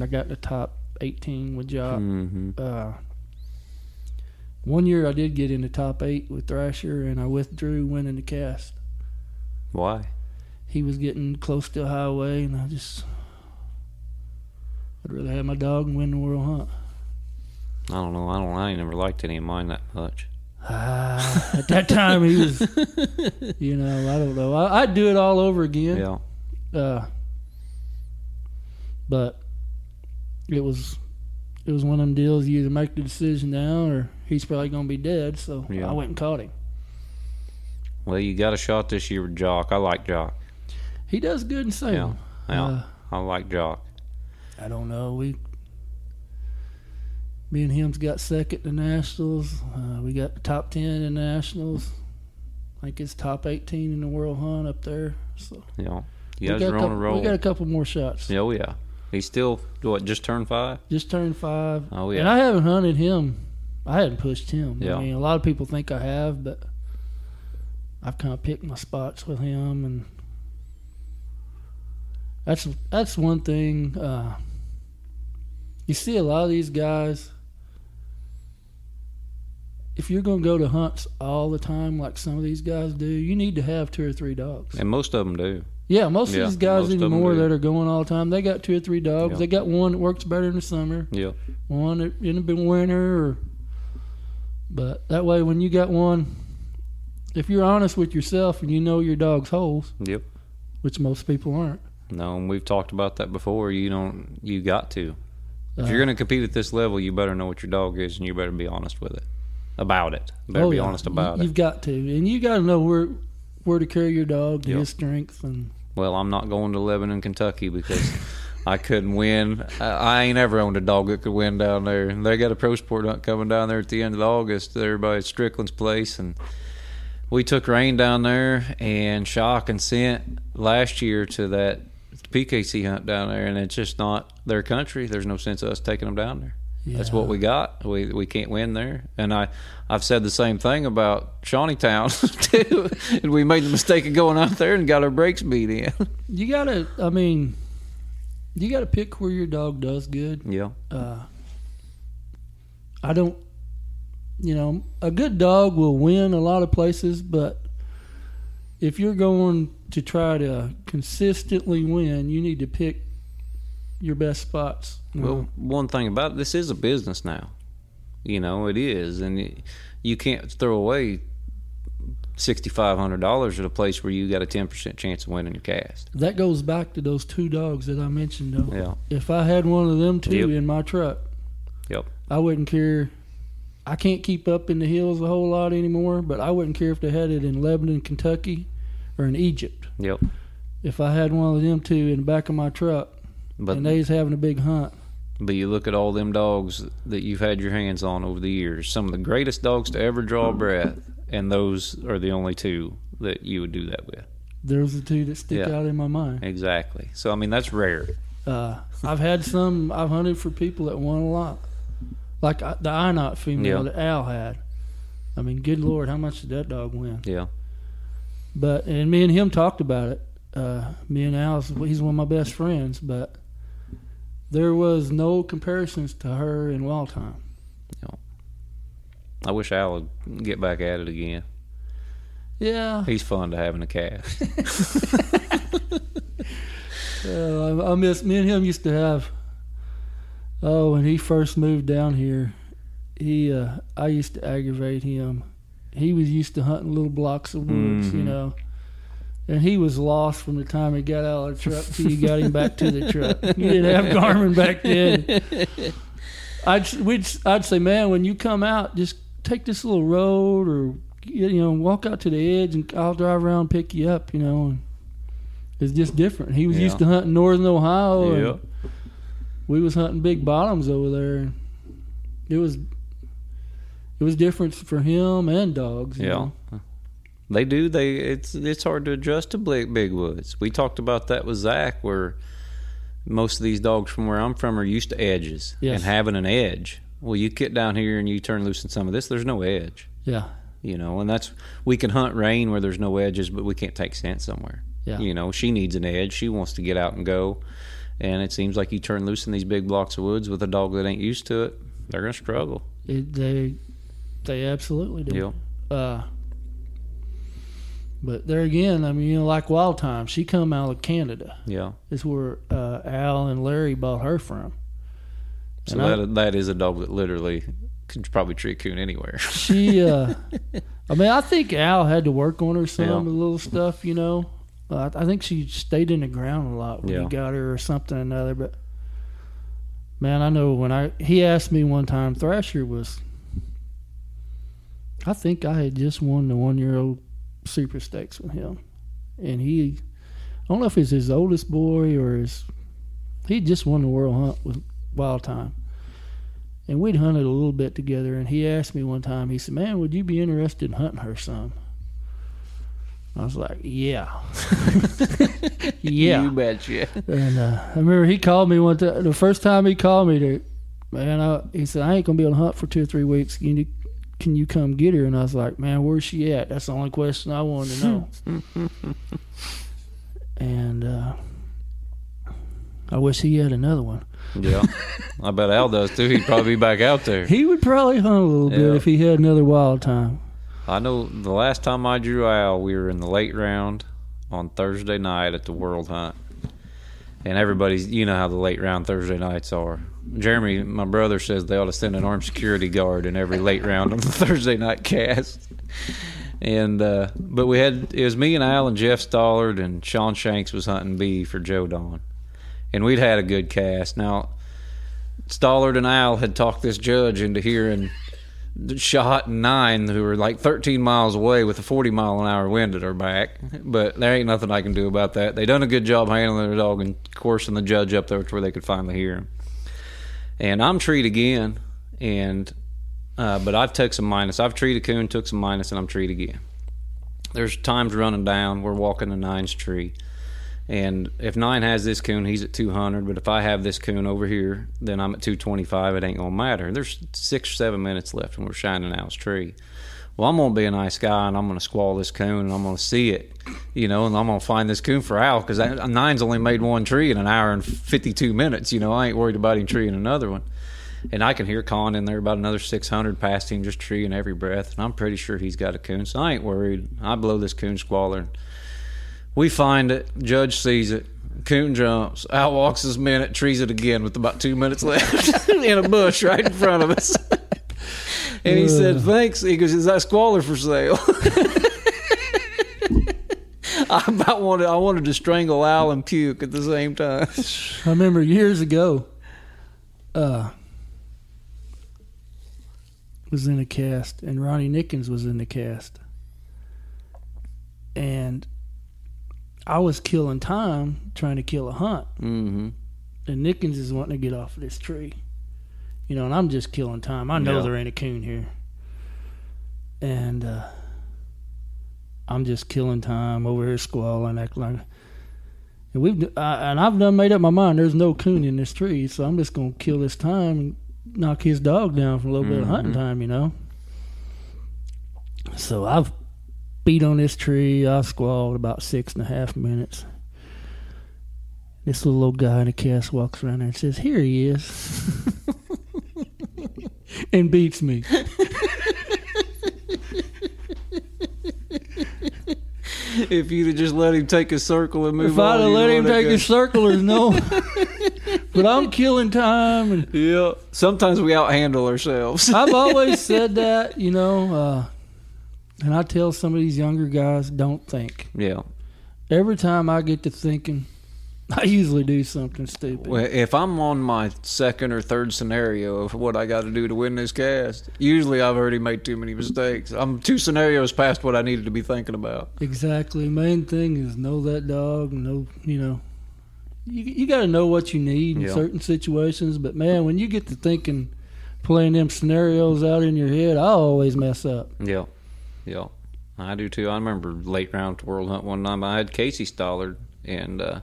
I got the top 18 with Jock. hmm Uh, one year I did get in the top eight with Thrasher, and I withdrew winning the cast. Why? He was getting close to a highway, and I just. I'd rather have my dog and win the world hunt. I don't know. I don't. I ain't never liked any of mine that much. Ah, at that time, he was, you know, I don't know. I, I'd do it all over again. Yeah. Uh, but it was it was one of them deals. You either make the decision now, or he's probably going to be dead. So Yeah. I went and caught him. Well, you got a shot this year with Jock. I like Jock. He does good in Yeah. Salem. Yeah. Uh, I like Jock. I don't know. We me and him's got second in the nationals. Uh, we got the top ten in nationals. I think it's top eighteen in the world hunt up there. So Yeah. we You guys got are a on a couple, roll. We got a couple more shots. Yeah, oh yeah. He's still what? Just turned five. Just turned five. Oh, yeah. And I haven't hunted him. I hadn't pushed him. Yeah. I mean, a lot of people think I have, but I've kind of picked my spots with him, and that's that's one thing. Uh, you see a lot of these guys. If you're going to go to hunts all the time, like some of these guys do, you need to have two or three dogs. And most of them do. Yeah, most Yeah, of these guys most of 'em anymore that are going all the time, they got two or three dogs. Yeah. They got one that works better in the summer Yeah. one that in the winter or but that way when you got one if you're honest with yourself and you know your dog's holes Yep. which most people aren't No, and we've talked about that before. You don't. You got to. If Uh, you're going to compete at this level, you better know what your dog is, and you better be honest with it. about it. Better oh, be yeah. honest about you, it. You've got to, and you got to know where where to carry your dog, Yep. his strength, and Well, I'm not going to Lebanon, Kentucky because I couldn't win. I, I ain't ever owned a dog that could win down there. They got a pro sport hunt coming down there at the end of August. They're by Strickland's place, and we took rain down there and shock and sent last year to that PKC hunt down there, and it's just not their country. There's no sense of us taking them down there. That's what we got. We we can't win there. And I I've said the same thing about Shawneetown too. and we made the mistake of going out there and got our brakes beat in. you got to. I mean, you got to pick where your dog does good. yeah. Uh, I don't. You know, a good dog will win a lot of places, but if you're going to try to consistently win, you need to pick your best spots. you know. Well, one thing about it, this is a business now. You know, it is, and it, you can't throw away sixty five hundred dollars at a place where you got a ten percent chance of winning your cast. that goes back to those two dogs that I mentioned. Though, Yeah. if I had one of them two Yep. in my truck, Yep. I wouldn't care. I can't keep up in the hills a whole lot anymore, but I wouldn't care if they had it in Lebanon, Kentucky, or in Egypt. Yep. If I had one of them two in the back of my truck But and they's having a big hunt, but you look at all them dogs that you've had your hands on over the years. Some of the greatest dogs to ever draw a breath, and those are the only two that you would do that with. there's the two that stick Yeah. out in my mind. Exactly. So I mean that's rare. Uh, I've had some. I've hunted for people that won a lot, like I- the Inot female Yeah. that Al had. I mean, good lord, how much did that dog win? Yeah. But and me and him talked about it. Uh, me and Al, he's one of my best friends, but there was no comparisons to her in wild time. I wish Al would get back at it again. Yeah, He's fun to have in a cast. uh, I, I miss. Me and him used to have. Oh, when he first moved down here, he uh, I used to aggravate him. He was used to hunting little blocks of woods, you Mhm. know. And he was lost from the time he got out of the truck till you got him back to the truck. You didn't have Garmin back then. I'd we'd, I'd say, man, when you come out, just take this little road or you know walk out to the edge, and I'll drive around and pick you up. You know, it's just different. He was used to hunting northern Ohio, and we was hunting big bottoms over there. It was it was different for him and dogs. you Yeah. know. They do. They it's it's hard to adjust to big, big woods. We talked about that with Zach, where most of these dogs from where I'm from are used to edges Yes. and having an edge. Well, you get down here and you turn loose in some of this. There's no edge, yeah, you know, and that's we can hunt rain where there's no edges, but we can't take scent somewhere. Yeah. You know, she needs an edge. She wants to get out and go, and it seems like you turn loose in these big blocks of woods with a dog that ain't used to it. They're gonna struggle. it, they they absolutely do. Yeah. Uh, but there again, I mean, you know, like Wild Time, she come out of Canada. Yeah. Is where uh, Al and Larry bought her from. So And I- that that is a dog that literally could probably treat coon anywhere. She, uh, I mean, I think Al had to work on her some Yeah. little stuff, you know. Uh, I I think she stayed in the ground a lot when Yeah. he got her or something or another. But man, I know when I he asked me one time, Thrasher was. I think I had just won the one year old super stakes with him, and he, I don't know if it's his oldest boy or his, he just won the world hunt with Wild Time and we'd hunted a little bit together. And he asked me one time, he said, "Man, would you be interested in hunting her some?" I was like, "Yeah, yeah." You betcha. And uh, I remember he called me one time. The first time he called me, to, man, I, he said, "I ain't gonna be able to hunt for two or three weeks. Can you, can you come get her?" And I was like, "Man, where's she at?" That's the only question I wanted to know. and uh, I wish he had another one. Yeah. I bet Al does too. He'd probably be back out there. He would probably hunt a little bit if he had another wild time. I know the last time I drew Al, we were in the late round on Thursday night at the World Hunt. And everybody's, you know how the late round Thursday nights are. Jeremy, my brother, says they ought to send an armed security guard in every late round on the Thursday night cast. And, uh, but we had, it was me and Al and Jeff Stollard and Sean Shanks was hunting B for Joe Don. And we'd had a good cast. Now, Stollard and Al had talked this judge into hearing shot nine who were like 13 miles away with a 40 mile an hour wind at her back. But there ain't nothing I can do about that. They done a good job handling their dog and coursing the judge up there to where they could finally hear him. And I'm treed again, and uh, but I've took some minus. I've treed a coon, took some minus, and I'm treed again. There's times running down. We're walking a nines tree. And if nine has this coon, he's at 200. But if I have this coon over here, then I'm at 225. It ain't gonna matter. There's six or seven minutes left, and we're shining his tree. Well, I'm gonna be a nice guy, and I'm gonna squall this coon, and I'm gonna see it, you know, and I'm gonna find this coon for Al because nine's only made one tree in an hour and 52 minutes. You know, I ain't worried about him treeing another one. And I can hear Con in there about another 600 past him, just treeing every breath. And I'm pretty sure he's got a coon, so I ain't worried. I blow this coon squaller. We find it. Judge sees it. Coon jumps. Out walks his minute, trees it again with about two minutes left in a bush right in front of us. and he said, "Thanks." He goes, "Is that squaller for sale?" I about wanted. I wanted to strangle Al and puke at the same time. I remember years ago. Uh, was in a cast, and Ronnie Nickens was in the cast, and I was killing time trying to kill a hunt. Mm-hmm. And Nickens is wanting to get off of this tree. You know, and I'm just killing time. I know Yeah. there ain't a coon here. And uh, I'm just killing time over here squalling, acting like. And we've I, and I've done made up my mind. There's no coon in this tree, so I'm just gonna kill this time and knock his dog down for a little bit of hunting time. You know. So I've beat on this tree. I squalled about six and a half minutes. This little old guy in a cast walks around there and says, "Here he is," and beats me. If you'd have just let him take a circle and move If I'd have let him take a circle, there's no. but I'm killing time, and Yeah. Sometimes we outhandle ourselves. I've always said that, you know. Uh, and I tell some of these younger guys, don't think. yeah. Every time I get to thinking, I usually do something stupid. Well, if I'm on my second or third scenario of what I got to do to win this cast, usually I've already made too many mistakes. I'm two scenarios past what I needed to be thinking about. Exactly. Main thing is know that dog. Know you know. You you got to know what you need in Yeah. certain situations. But man, when you get to thinking, playing them scenarios out in your head, I always mess up. Yeah, yeah, I do too. I remember late round World Hunt one time. I had Casey Stollard, and uh,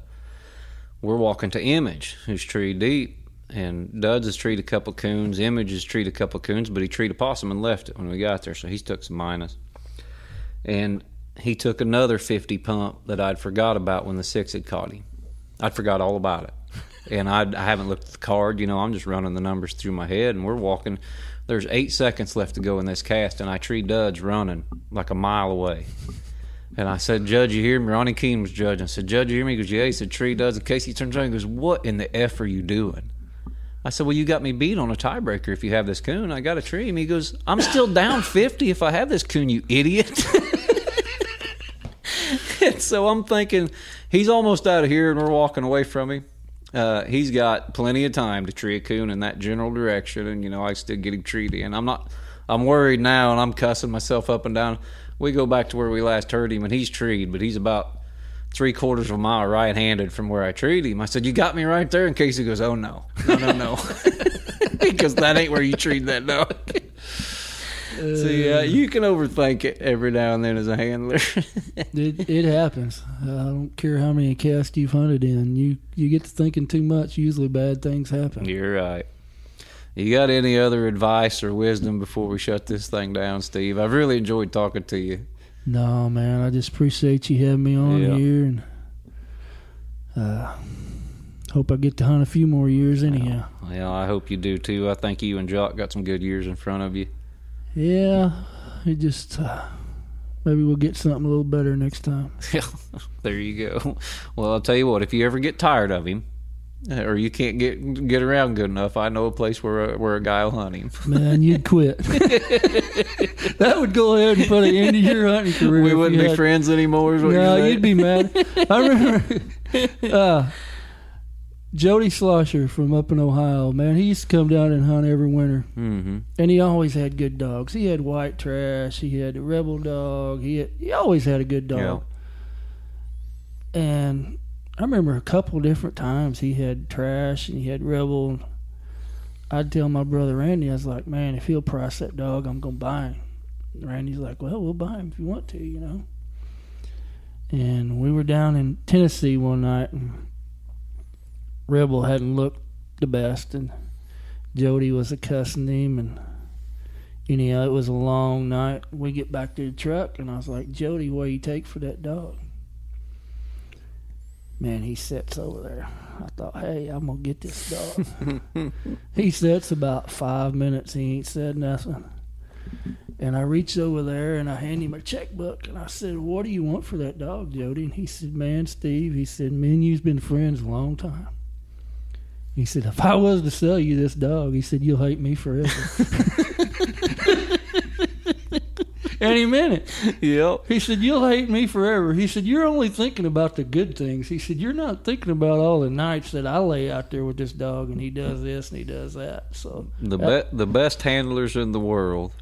we're walking to Image, who's tree deep, and Duds has treed a couple coons. Image has treed a couple coons, but he treed a possum and left it when we got there, so he's took some minus. And he took another fifty pump that I'd forgot about when the six had caught him. I'd forgot all about it. And I'd, I haven't looked at the card, you know. I'm just running the numbers through my head, and we're walking. There's eight seconds left to go in this cast, and I tree Duds running like a mile away. And I said, Judge, you hear me? Ronnie Keene was judging. I said, Judge, you hear me? He goes, Yeah. He said, Tree Duds. In case he turns around, he goes, What in the F are you doing? I said, Well, you got me beat on a tiebreaker if you have this coon. I got a tree him. He goes, I'm still down 50 if I have this coon, you idiot. and so I'm thinking, he's almost out of here and we're walking away from him. Uh, he's got plenty of time to tree a coon in that general direction, and you know I still get him treed in. I'm not. I'm worried now, and I'm cussing myself up and down. We go back to where we last heard him, and he's treed, but he's about three quarters of a mile right-handed from where I treed him. I said, "You got me right there." In case he goes, "Oh no, no, no, no," because that ain't where you treat that dog. so yeah, you can overthink it every now and then as a handler. It, it happens. I don't care how many casts you've hunted in. You you get to thinking too much. Usually, bad things happen. You're right. You got any other advice or wisdom before we shut this thing down, Steve? I've really enjoyed talking to you. No, man. I just appreciate you having me on Yeah. here, and uh, hope I get to hunt a few more years. Anyhow, Well, I hope you do too. I think you and Jock got some good years in front of you. Yeah. It just uh, maybe we'll get something a little better next time. there you go. Well, I'll tell you what. If you ever get tired of him, uh, or you can't get get around good enough, I know a place where a, where a guy will hunt him. Man, you'd quit. that would go ahead and put an end to your hunting career. we wouldn't be had- friends anymore. No, you'd be mad. I remember uh, Jody Slosher from up in Ohio, man, he used to come down and hunt every winter, Mm-hmm. and he always had good dogs. He had white trash, he had a rebel dog, he had, he always had a good dog. And I remember a couple different times he had trash and he had rebel. I'd tell my brother Randy, I was like, man, if he'll price that dog, I'm gonna buy him. Randy's like, well, we'll buy him if you want to, you know. And we were down in Tennessee one night, and Rebel hadn't looked the best, and Jody was a cussing him, and anyhow, it was a long night. We get back to the truck, and I was like, Jody, what do you take for that dog? Man, he sits over there. I thought, hey, I'm gonna get this dog. he sits about five minutes. He ain't said nothing. And I reached over there and I handed him a checkbook and I said, What do you want for that dog, Jody? And he said, Man, Steve, he said, Me and you's been friends a long time. He said, If I was to sell you this dog, he said, You'll hate me forever. Any minute. Yep. He said, You'll hate me forever. He said, You're only thinking about the good things. He said, You're not thinking about all the nights that I lay out there with this dog and he does this and he does that. So The be- the best handlers in the world.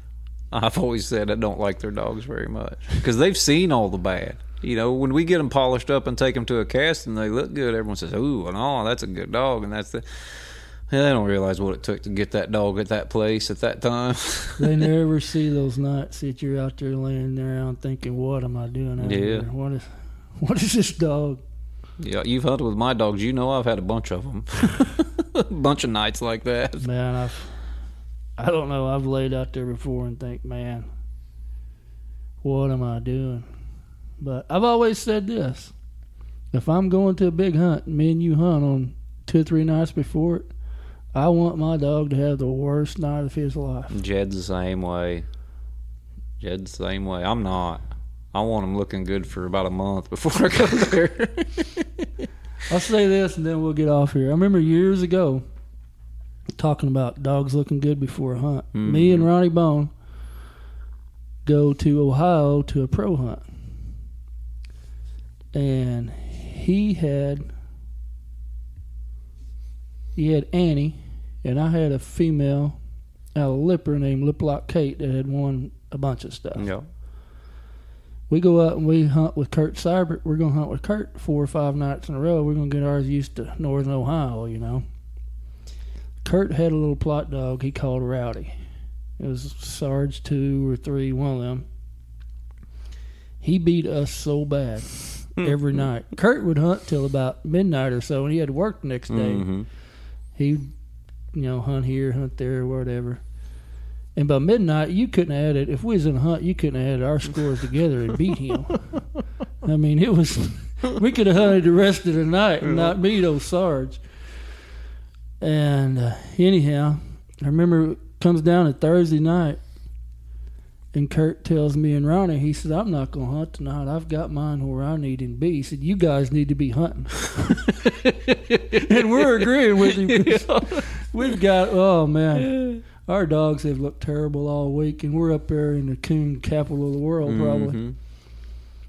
I've always said I don't like their dogs very much because they've seen all the bad. You know, when we get them polished up and take them to a cast and they look good, everyone says, "Ooh, no, that's a good dog," and that's the. Yeah, they don't realize what it took to get that dog at that place at that time. they never see those nights that you're out there laying around thinking, "What am I doing out Yeah. here? What is, what is this dog?" yeah, you've hunted with my dogs. You know I've had a bunch of them, a bunch of nights like that. Man, I've, I don't know. I've laid out there before and think, man, what am I doing? But I've always said this: if I'm going to a big hunt, me and you hunt on two or three nights before it, I want my dog to have the worst night of his life. Jed's the same way. Jed's the same way. I'm not. I want him looking good for about a month before I go there. I'll say this and then we'll get off here. I remember years ago talking about dogs looking good before a hunt. Me and mm-hmm. Ronnie Bone go to Ohio to a pro hunt. And he had he had Annie and I had a female out of Lipper named Liplock Kate that had won a bunch of stuff. yeah. We go out and we hunt with Kurt Seibert. We're going to hunt with Kurt four or five nights in a row. We're going to get ours used to northern Ohio, you know. Kurt had a little Plott dog he called Rowdy. It was Sarge 2 or 3, one of them. He beat us so bad every night. Kurt would hunt till about midnight or so, and he had to work the next day. Mhm. He'd, you know, hunt here, hunt there, whatever. And by midnight, you couldn't add it. If we was in a hunt, you couldn't add our scores together and beat him. I mean, it was. We could have hunted the rest of the night and not beat old Sarge. And uh, anyhow, I remember it comes down to Thursday night, and Kurt tells me and Ronnie, he said, "I'm not gonna hunt tonight. I've got mine where I need him to be." He said, "You guys need to be hunting," and we're agreeing with him. We've got oh man, our dogs have looked terrible all week, and we're up there in the coon capital of the world probably. Mhm.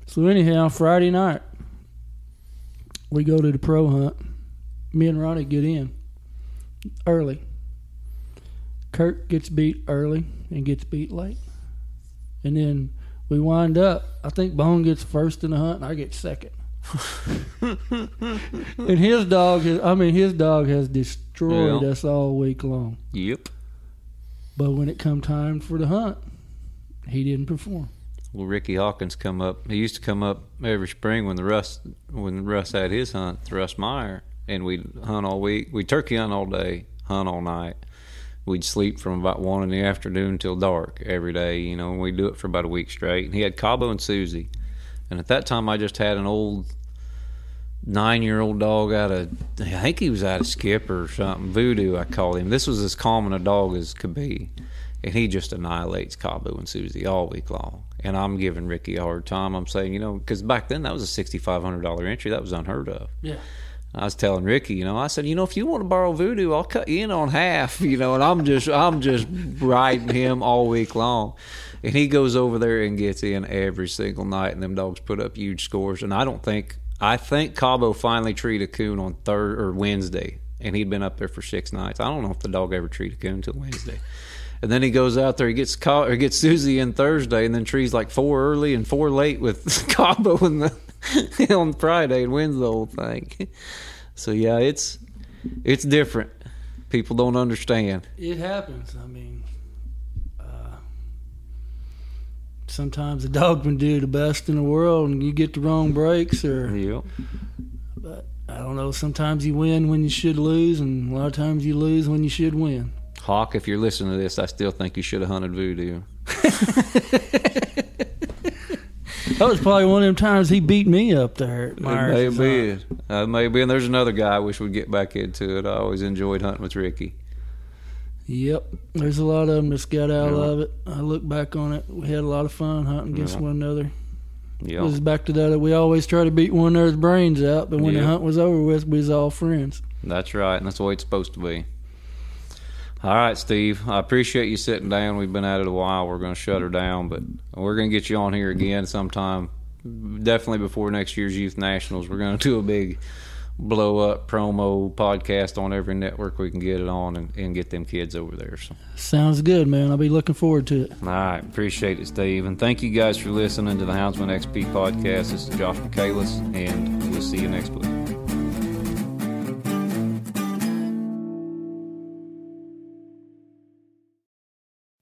So anyhow, Friday night we go to the pro hunt. Me and Ronnie get in early. Kurt gets beat early and gets beat late, and then we wind up. I think Bone gets first in the hunt, and I get second. and his dog, has, I mean, his dog has destroyed Yeah. us all week long. Yep. But when it come time for the hunt, he didn't perform. Well, Ricky Hawkins come up. He used to come up every spring when the Russ when Russ had his hunt, Russ Meyer, and we'd hunt all week. We'd turkey hunt all day, hunt all night. We'd sleep from about one in the afternoon till dark every day. You know, and we'd do it for about a week straight. And he had Cabo and Susie, and at that time I just had an old nine-year-old dog out of I think he was out of Skip or something. Voodoo, I called him. This was as common a dog as could be and he just annihilates Cabo and Susie all week long. And I'm giving Ricky a hard time. I'm saying, you know, because back then that was a sixty-five hundred dollar entry. That was unheard of. Yeah. I was telling Ricky, you know, I said, you know, if you want to borrow Voodoo, I'll cut you in on half, you know. And I'm just, I'm just riding him all week long. And he goes over there and gets in every single night, and them dogs put up huge scores. And I don't think, I think Cabo finally treated a coon on third or Wednesday, and he'd been up there for six nights. I don't know if the dog ever treated a coon until Wednesday. And then he goes out there, he gets caught or gets Susie in Thursday, and then trees like four early and four late with Cabo in the on Friday and wins the whole thing. So yeah, it's it's different. People don't understand. It happens. I mean, uh, sometimes the dog can do the best in the world, and you get the wrong breaks, or Yep. but I don't know. Sometimes you win when you should lose, and a lot of times you lose when you should win. Hawk, if you're listening to this, I still think you should have hunted voodoo. That was probably one of them times he beat me up there at It Myers. may be. Uh, maybe. And there's another guy I wish would get back into it. I always enjoyed hunting with Ricky. Yep, there's a lot of them that's got out Yeah. of it. I look back on it. We had a lot of fun hunting against Yeah. one another. Yeah. It Yeah. was back to that. We always try to beat one another's brains out, but when the hunt was over with, we was all friends. That's right, and that's the way it's supposed to be. All right, Steve. I appreciate you sitting down. We've been at it a while. We're going to shut her down, but we're going to get you on here again sometime. Definitely before next year's Youth Nationals. We're going to do a big blow up promo podcast on every network we can get it on and, and get them kids over there. So, Sounds good, man. I'll be looking forward to it. all right, appreciate it, Steve, and thank you guys for listening to the Houndsman XP podcast. This is Josh Michaelis, and we'll see you next week.